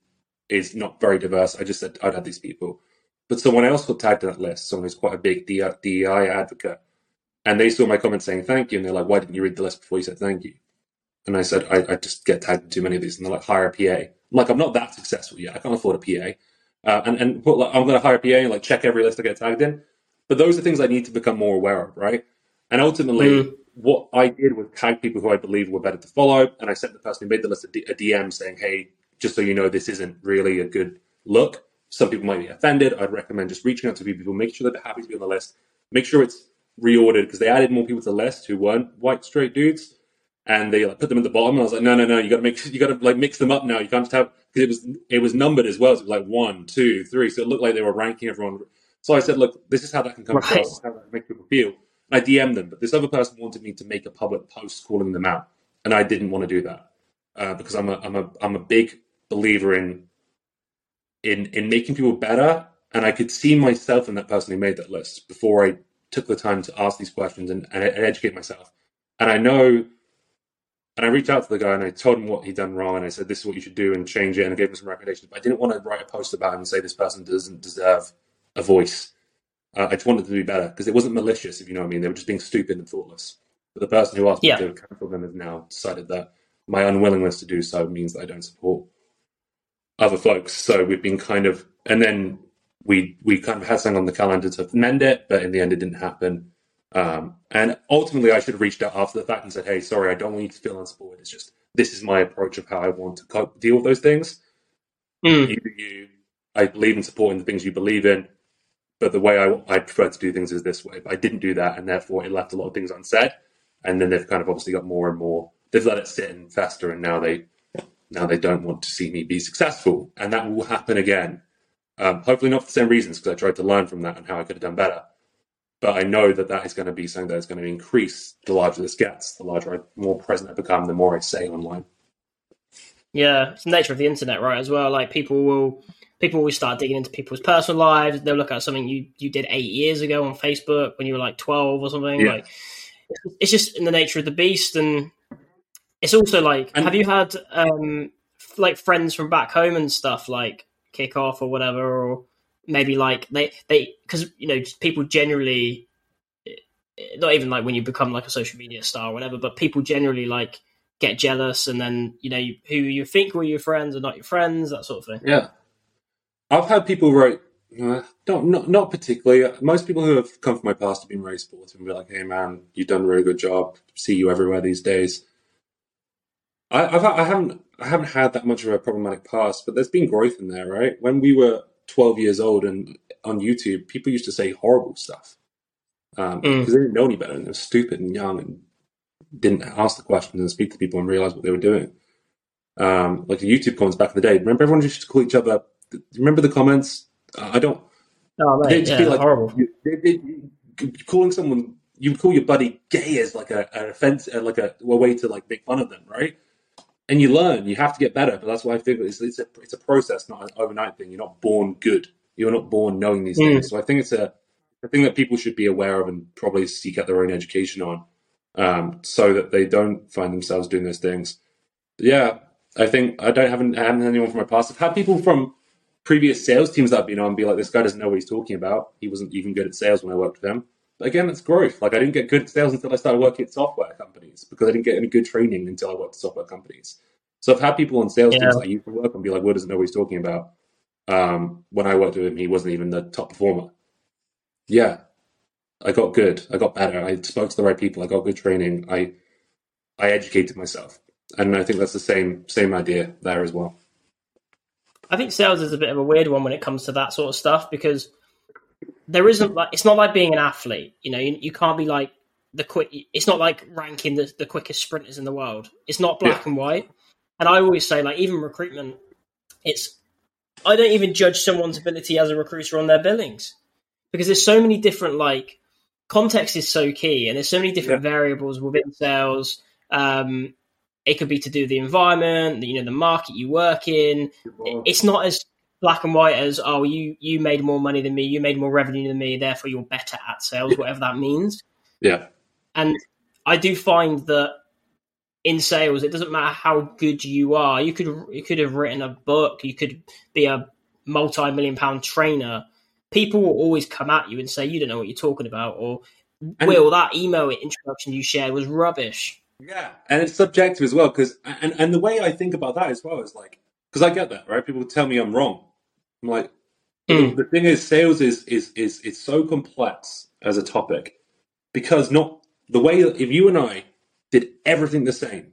is not very diverse. I just said I'd have these people. But someone else got tagged in that list, someone who's quite a big DEI advocate. And they saw my comment saying thank you. And they're like, why didn't you read the list before you said thank you? And I said, I, I just get tagged in too many of these. And they're like, hire a PA. I'm like, I'm not that successful yet. I can't afford a PA. Uh, and and put, like, I'm going to hire a PA and like check every list I get tagged in. But those are things I need to become more aware of, right? And ultimately, mm. what I did was tag people who I believe were better to follow. And I sent the person who made the list a, D- a DM saying, hey, just so you know, this isn't really a good look. Some people might be offended. I'd recommend just reaching out to people, make sure that they're happy to be on the list, make sure it's reordered because they added more people to the list who weren't white straight dudes, and they like put them at the bottom. And I was like, no, no, no, you got to make, you got to like mix them up now. You can't just have because it was it was numbered as well. So it was like one, two, three. So it looked like they were ranking everyone. So I said, look, this is how that can come right. across. How that can make people feel. And I DM'd them, but this other person wanted me to make a public post calling them out, and I didn't want to do that uh, because I'm a I'm a I'm a big believer in in in making people better. And I could see myself in that person who made that list before I took the time to ask these questions and, and, and educate myself. And I know, and I reached out to the guy and I told him what he'd done wrong. And I said, this is what you should do and change it. And I gave him some recommendations. But I didn't want to write a post about him and say this person doesn't deserve a voice. Uh, I just wanted to be better because it wasn't malicious, if you know what I mean. They were just being stupid and thoughtless. But the person who asked yeah. me to do a cancel them has now decided that my unwillingness to do so means that I don't support other folks. So we've been kind of, and then we we kind of had something on the calendar to mend it, but in the end, it didn't happen. Um, and ultimately, I should have reached out after the fact and said, "Hey, sorry, I don't want you to feel unsupported. It's just this is my approach of how I want to cope, deal with those things. Mm. You, you, I believe in supporting the things you believe in, but the way I, I prefer to do things is this way. But I didn't do that, and therefore it left a lot of things unsaid. And then they've kind of obviously got more and more. They've let it sit and fester, and now they now they don't want to see me be successful, and that will happen again. Um, hopefully, not for the same reasons, because I tried to learn from that and how I could have done better. But I know that that is going to be something that is going to increase the larger this gets, the larger, I, more present I become, the more I say online. Yeah, it's the nature of the internet, right? As well, like people will people will start digging into people's personal lives. They'll look at something you you did eight years ago on Facebook when you were like twelve or something. Yeah. Like it's just in the nature of the beast, and it's also like, and, have you had um, like friends from back home and stuff like kick off or whatever, or maybe like they they because you know people generally not even like when you become like a social media star or whatever, but people generally like get jealous and then you know who you think were your friends are not your friends, that sort of thing. Yeah, I've had people write. Uh, not, not not particularly. Most people who have come from my past have been very supportive and be like, "Hey, man, you've done a really good job. See you everywhere these days." I, I've, I haven't I haven't had that much of a problematic past, but there's been growth in there, right? When we were 12 years old and on YouTube, people used to say horrible stuff because um, mm. they didn't know any better and they were stupid and young and didn't ask the questions and speak to people and realize what they were doing. Um, like the YouTube comments back in the day. Remember, everyone used to call each other. Remember the comments? I don't. Oh, mate, yeah, like, horrible. You, they, they, calling someone, you would call your buddy gay as like a, an offense, uh, like a, a way to like make fun of them, right? And you learn. You have to get better, but that's why I think it's, it's a it's a process, not an overnight thing. You're not born good. You're not born knowing these mm. things. So I think it's a, a thing that people should be aware of and probably seek out their own education on, um, so that they don't find themselves doing those things. But yeah, I think I don't haven't had anyone from my past. I've had people from previous sales teams that I've been on be like, this guy doesn't know what he's talking about. He wasn't even good at sales when I worked with him. Again, it's growth. Like I didn't get good at sales until I started working at software companies because I didn't get any good training until I worked at software companies. So I've had people on sales yeah. teams I used to work and be like, "What doesn't know what he's talking about?" Um, when I worked with him, he wasn't even the top performer. Yeah, I got good. I got better. I spoke to the right people. I got good training. I I educated myself, and I think that's the same same idea there as well. I think sales is a bit of a weird one when it comes to that sort of stuff because there isn't like it's not like being an athlete. You know, you, you can't be like the quick. It's not like ranking the, the quickest sprinters in the world. It's not black yeah. and white. And I always say, like, even recruitment, it's I don't even judge someone's ability as a recruiter on their billings because there's so many different like context is so key, and there's so many different yeah. variables within sales. Um, it could be to do the environment, you know, the market you work in. It's not as black and white as oh you you made more money than me you made more revenue than me therefore you're better at sales whatever that means. Yeah. And i do find that in sales it doesn't matter how good you are you could you could have written a book you could be a multi-million pound trainer. People will always come at you and say you don't know what you're talking about or and, will that email introduction you shared was rubbish. Yeah. And it's subjective as well because and, and the way i think about that as well is like because i get that right people tell me i'm wrong I'm like, mm. the thing is, sales is is is it's so complex as a topic because not the way that if you and I did everything the same,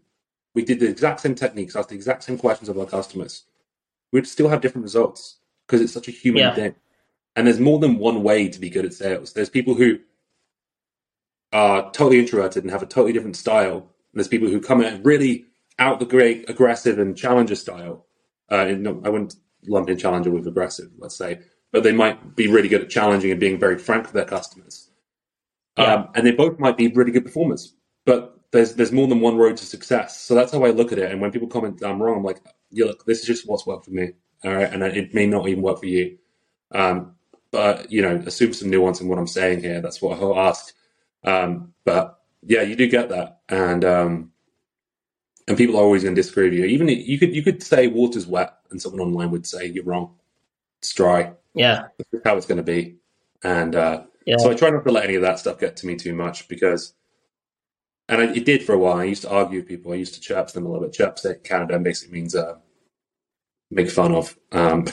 we did the exact same techniques, asked the exact same questions of our customers, we'd still have different results because it's such a human yeah. thing. And there's more than one way to be good at sales. There's people who are totally introverted and have a totally different style. And there's people who come in really out the great aggressive and challenger style. Uh, no, I wouldn't lump in challenger with aggressive, let's say, but they might be really good at challenging and being very frank with their customers. Yeah. Um, and they both might be really good performers, but there's there's more than one road to success. So that's how I look at it. And when people comment I'm wrong, I'm like, yeah, look, this is just what's worked for me, all right, and it may not even work for you. Um, but you know, assume some nuance in what I'm saying here. That's what I'll ask. Um, but yeah, you do get that, and um, and people are always going to disagree with you. Even you could you could say water's wet, and someone online would say you're wrong. It's dry. Yeah, that's how it's going to be. And uh, yeah. so I try not to let any of that stuff get to me too much because, and I, it did for a while. I used to argue with people. I used to chirp them a little bit. Chirp in Canada basically means uh, make fun of. Um,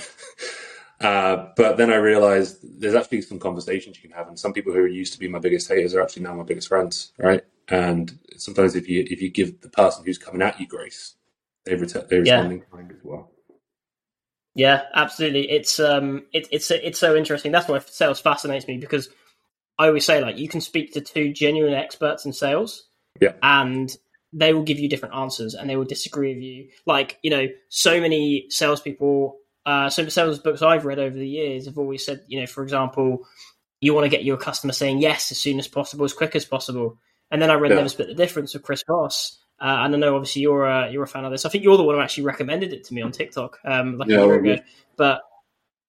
uh, but then I realized there's actually some conversations you can have, and some people who used to be my biggest haters are actually now my biggest friends, right? And sometimes if you if you give the person who's coming at you grace, they return they respond yeah. in kind as well. Yeah, absolutely. It's um, it, it's it's so interesting. That's why sales fascinates me because I always say like you can speak to two genuine experts in sales, yeah, and they will give you different answers and they will disagree with you. Like you know, so many salespeople, uh, so the sales books I've read over the years have always said, you know, for example, you want to get your customer saying yes as soon as possible, as quick as possible. And then I read yeah. Never Split the Difference with Chris Voss. Uh, and I know obviously you're a, you're a fan of this. I think you're the one who actually recommended it to me on TikTok um, like yeah, a year ago. But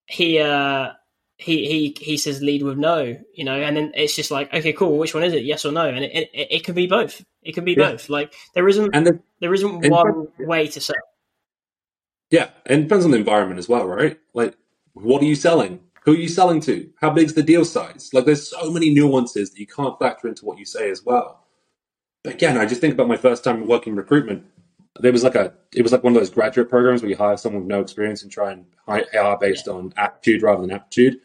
he uh, he he he says lead with no, you know, and then it's just like okay, cool. Which one is it? Yes or no? And it it, it can be both. It can be yeah. both. Like there isn't and the, there isn't one way to sell. Yeah, and it depends on the environment as well, right? Like, what are you selling? Who are you selling to? How big's the deal size? Like, there's so many nuances that you can't factor into what you say as well. But again, I just think about my first time working recruitment. There was like a, it was like one of those graduate programs where you hire someone with no experience and try and hire based on aptitude rather than aptitude.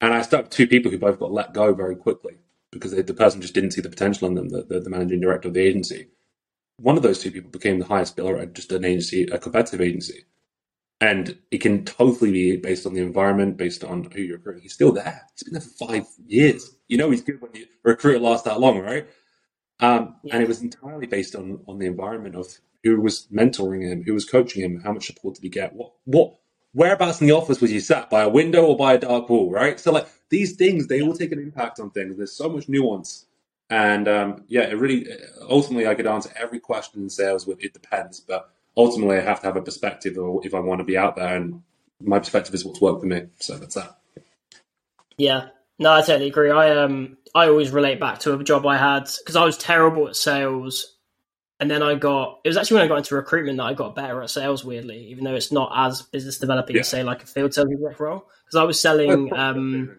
And I stuck two people who both got let go very quickly because they, the person just didn't see the potential in them, the, the, the, managing director of the agency. One of those two people became the highest biller at just an agency, a competitive agency. And it can totally be based on the environment, based on who you're recruiting. He's still there. He's been there for five years. You know he's good when you recruit lasts that long, right? Um, yeah. And it was entirely based on on the environment of who was mentoring him, who was coaching him, how much support did he get, what what whereabouts in the office was you sat by a window or by a dark wall, right? So like these things, they all take an impact on things. There's so much nuance, and um, yeah, it really ultimately I could answer every question in sales with it depends, but ultimately I have to have a perspective or if I want to be out there, and my perspective is what's worked for me. So that's that. Yeah, no, I totally agree. I um I always relate back to a job I had because I was terrible at sales and then I got it was actually when I got into recruitment that I got better at sales. Weirdly, even though it's not as business developing yeah. as say like a field sales exec role, because I was selling. Um,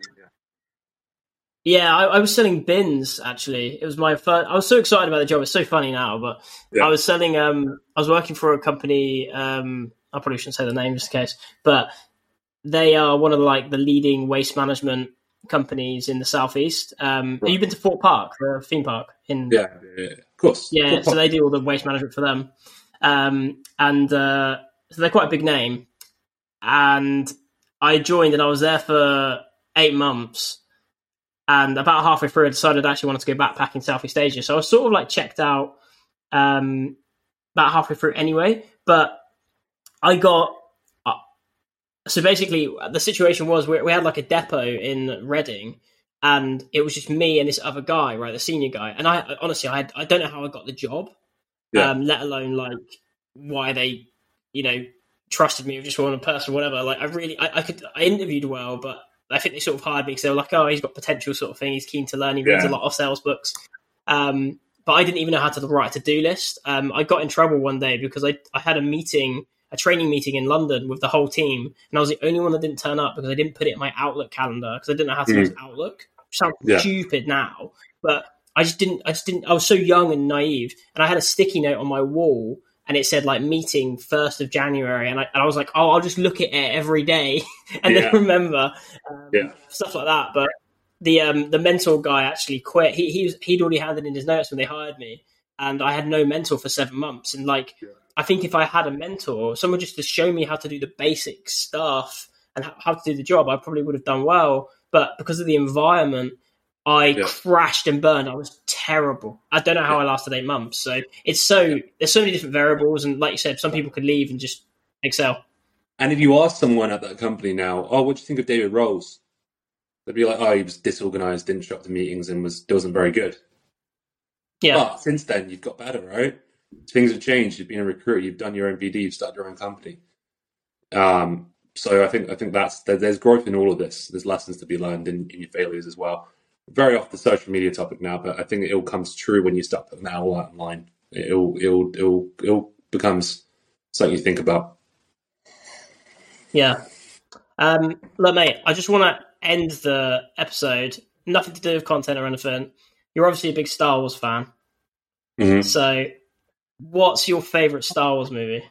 yeah, I, I, was selling bins. Actually, it was my first. I was so excited about the job. It's so funny now, but yeah. I was selling. Um, I was working for a company. Um, I probably shouldn't say the name just in case, but they are one of the, like the leading waste management companies in the southeast. Um, right. Have been to Thorpe Park, the theme park in? Yeah, yeah, of course. Yeah, so they do all the waste management for them, um, and uh, so they're quite a big name. And I joined, and I was there for eight months. And about halfway through, I decided I actually wanted to go backpacking Southeast Asia. So I was sort of like checked out um, about halfway through anyway. But I got so basically, the situation was we, we had like a depot in Reading, and it was just me and this other guy, right, the senior guy. And I honestly, I I don't know how I got the job, yeah. um, let alone like why they, you know, trusted me with just one person, whatever. Like I really, I, I could, I interviewed well, but I think they sort of hired me because they were like, oh, he's got potential, sort of thing. He's keen to learn. He reads yeah. a lot of sales books. Um, but I didn't even know how to write a to do list. Um, I got in trouble one day because I I had a meeting a training meeting in London with the whole team, and I was the only one that didn't turn up because I didn't put it in my Outlook calendar because I didn't know how to mm. use Outlook. sounds yeah. stupid now, but I just didn't. I just didn't. I was so young and naive, and I had a sticky note on my wall, and it said like meeting first of January, and I, and I was like, oh, I'll just look at it every day and yeah. then remember um, yeah. stuff like that. But the um, the mentor guy actually quit. He he was, he'd already handed in his notes when they hired me, and I had no mentor for seven months, and like. Yeah I think if I had a mentor, someone just to show me how to do the basic stuff and how to do the job, I probably would have done well. But because of the environment, I yeah. crashed and burned. I was terrible. I don't know how yeah. I lasted eight months. So it's so there's so many different variables, and like you said, some people could leave and just excel. And if you ask someone at that company now, oh, what do you think of David Rolls? They'd be like, oh, he was disorganized, didn't show up to meetings, and was wasn't very good. Yeah. But since then, you've got better, right? things have changed. You've been a recruiter. You've done your own BD. You've started your own company. Um, so I think I think that's there's growth in all of this. There's lessons to be learned in, in your failures as well. Very off the social media topic now, but I think it all comes true when you start putting that all out online. It'll it'll it'll it'll becomes something you think about. Yeah. Um, look, mate, I just want to end the episode. Nothing to do with content or anything. You're obviously a big Star Wars fan. Mm-hmm. So What's your favorite Star Wars movie?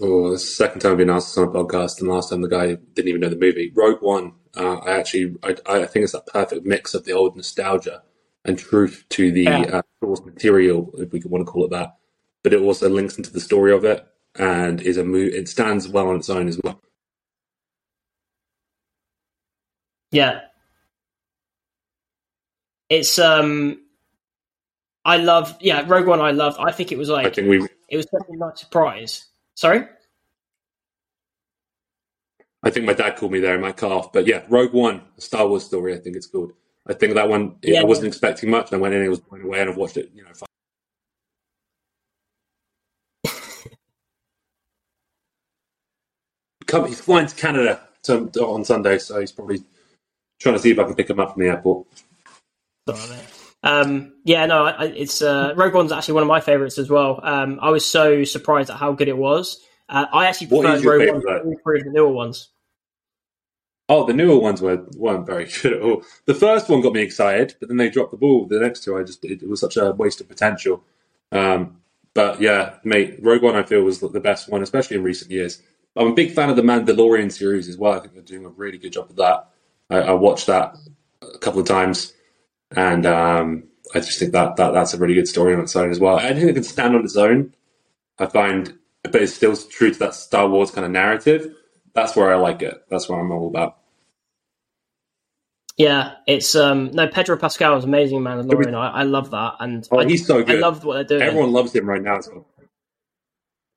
Oh, the second time I've been asked on a podcast, and last time the guy didn't even know the movie. Rogue One. Uh, I actually, I, I, think it's that perfect mix of the old nostalgia and truth to the yeah. uh, source material, if we want to call it that. But it also links into the story of it, and is a movie. It stands well on its own as well. Yeah, it's um I love, yeah, Rogue One. I loved. I think it was like I think we. It was definitely a nice surprise. Sorry. I think my dad called me there in my car, but yeah, Rogue One, a Star Wars story. I think it's called. I think that one. Yeah, I wasn't expecting much, and I went in, and it was blown away, and I've watched it. You know. Come, he's flying to Canada to, on Sunday, so he's probably trying to see if I can pick him up from the airport. Sorry, um, yeah, no, it's uh, Rogue One's actually one of my favorites as well. Um, I was so surprised at how good it was. Uh, I actually preferred Rogue One to all three of the newer ones. Oh, the newer ones were weren't very good at all. The first one got me excited, but then they dropped the ball. The next two, I just it, it was such a waste of potential. Um, but yeah, mate, Rogue One I feel was the best one, especially in recent years. I'm a big fan of the Mandalorian series as well. I think they're doing a really good job of that. I, I watched that a couple of times and um, I just think that, that that's a really good story on its own as well. I think it can stand on its own. I find but it's still true to that Star Wars kind of narrative. That's where I like it. That's what I'm all about. Yeah, it's um no Pedro Pascal is amazing, man Mandalorian. I, I love that, and Oh, I, he's so I good. loved what they're doing. Everyone loves him right now. So.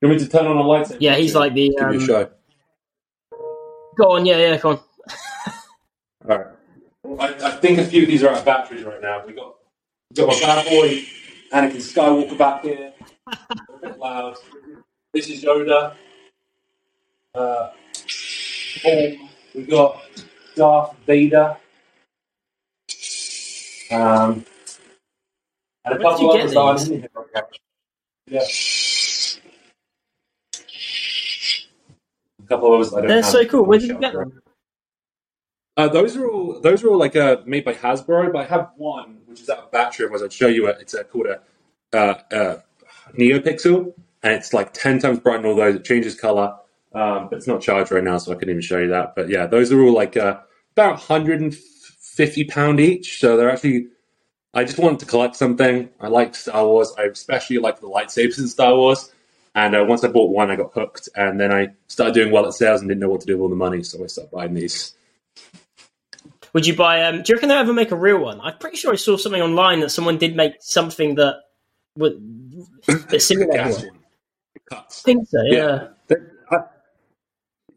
You want me to turn on a light? Yeah, he's like the, Give you a um, show. Go on, yeah, yeah, go on. All right. I, I think a few of these are out of batteries right now. We got we got my bad boy Anakin Skywalker back here. a bit loud. This is Yoda. Uh, Paul. We got Darth Vader. Um, and a Where did couple you get others that aren't these? in here. Yeah. A couple of others I don't They're have so cool. Where did you get them? Uh, those are all those are all like uh, made by Hasbro, but I have one which is out of battery. Otherwise, I'd show you it. It's uh, called a uh, uh, NeoPixel, and it's like ten times brighter than all those. It changes color, um, but it's not charged right now, so I couldn't even show you that. But yeah, those are all like uh, about 150 pound each. So they're actually. I just wanted to collect something. I like Star Wars. I especially like the lightsabers in Star Wars. And uh, once I bought one, I got hooked, and then I started doing well at sales and didn't know what to do with all the money, so I started buying these. Would you buy? Um, do you reckon they'll ever make a real one? I'm pretty sure I saw something online that someone did make something that would that simulated one. Cuts. I think so. Yeah. The- I-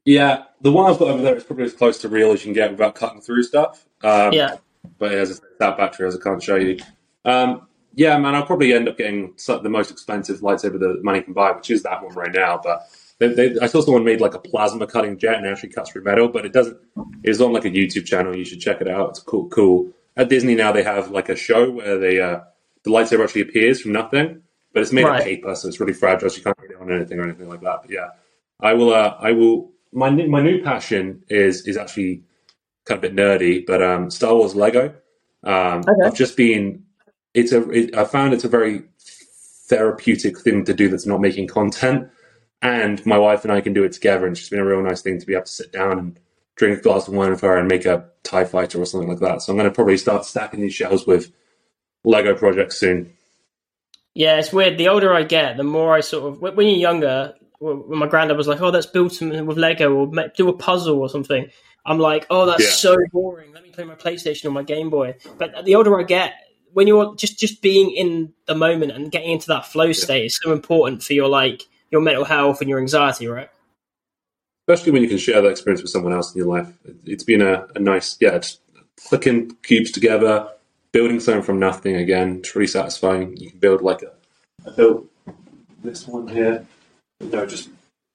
yeah, the one I've got over there is probably as close to real as you can get without cutting through stuff. Um, Yeah. But as that battery, as I can't show you. Um, yeah, man, I'll probably end up getting the most expensive lightsaber that money can buy, which is that one right now. But they, they, I saw someone made like a plasma cutting jet and actually cuts through metal, but it doesn't. It's on like a YouTube channel. You should check it out. It's cool. Cool. At Disney now, they have like a show where they uh, the lightsaber actually appears from nothing, but it's made Right. of paper, so it's really fragile. So you can't get it on anything or anything like that. But yeah, I will. Uh, I will. My new- my new passion is is actually kind of a bit nerdy, but um, Star Wars Lego. Um, Okay. I've just been. It's a. It, I found it's a very therapeutic thing to do that's not making content, and my wife and I can do it together, and it's just been a real nice thing to be able to sit down and drink a glass of wine with her and make a Tie Fighter or something like that. So I'm going to probably start stacking these shelves with Lego projects soon. Yeah, it's weird. The older I get, the more I sort of. When you're younger, when my granddad was like, "Oh, let's build something with Lego or do a puzzle or something," I'm like, "Oh, that's Yeah. so boring. Let me play my PlayStation or my Game Boy." But the older I get, when you're just just being in the moment and getting into that flow state is so important for your like your mental health and your anxiety, right? especially when you can share that experience with someone else in your life. It- It's been a, a nice, yeah, just clicking cubes together, building something from nothing again. It's really satisfying. You can build like a, I built this one here, you know, just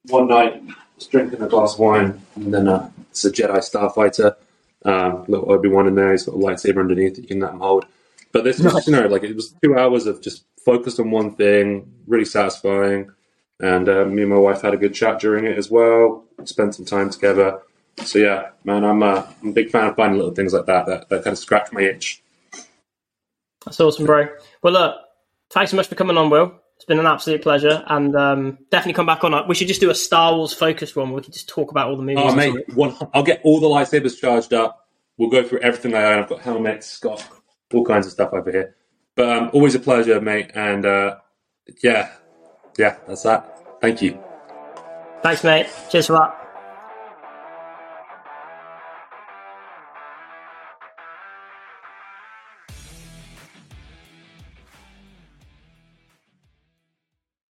one night, just drinking a glass of wine, and then uh, it's a Jedi Starfighter, um, little Obi Wan in there. He's got a lightsaber underneath that you can let him hold. But this was, you know, like it was two hours of just focused on one thing, really satisfying. And uh, me and my wife had a good chat during it as well. Spent some time together. So yeah, man, I'm, uh, I'm a big fan of finding little things like that that, that kind of scratch my itch. That's awesome, bro. Well, look, thanks so much for coming on, Will. It's been an absolute pleasure, and um, definitely come back on. We should just do a Star Wars focused one. Where we can just talk about all the movies. Oh mate, one, I'll get all the lightsabers charged up. We'll go through everything I own. I've got helmets, got all kinds of stuff over here. But um, always a pleasure, mate. And uh, yeah, yeah, that's that. Thank you. Thanks, mate. Cheers for that.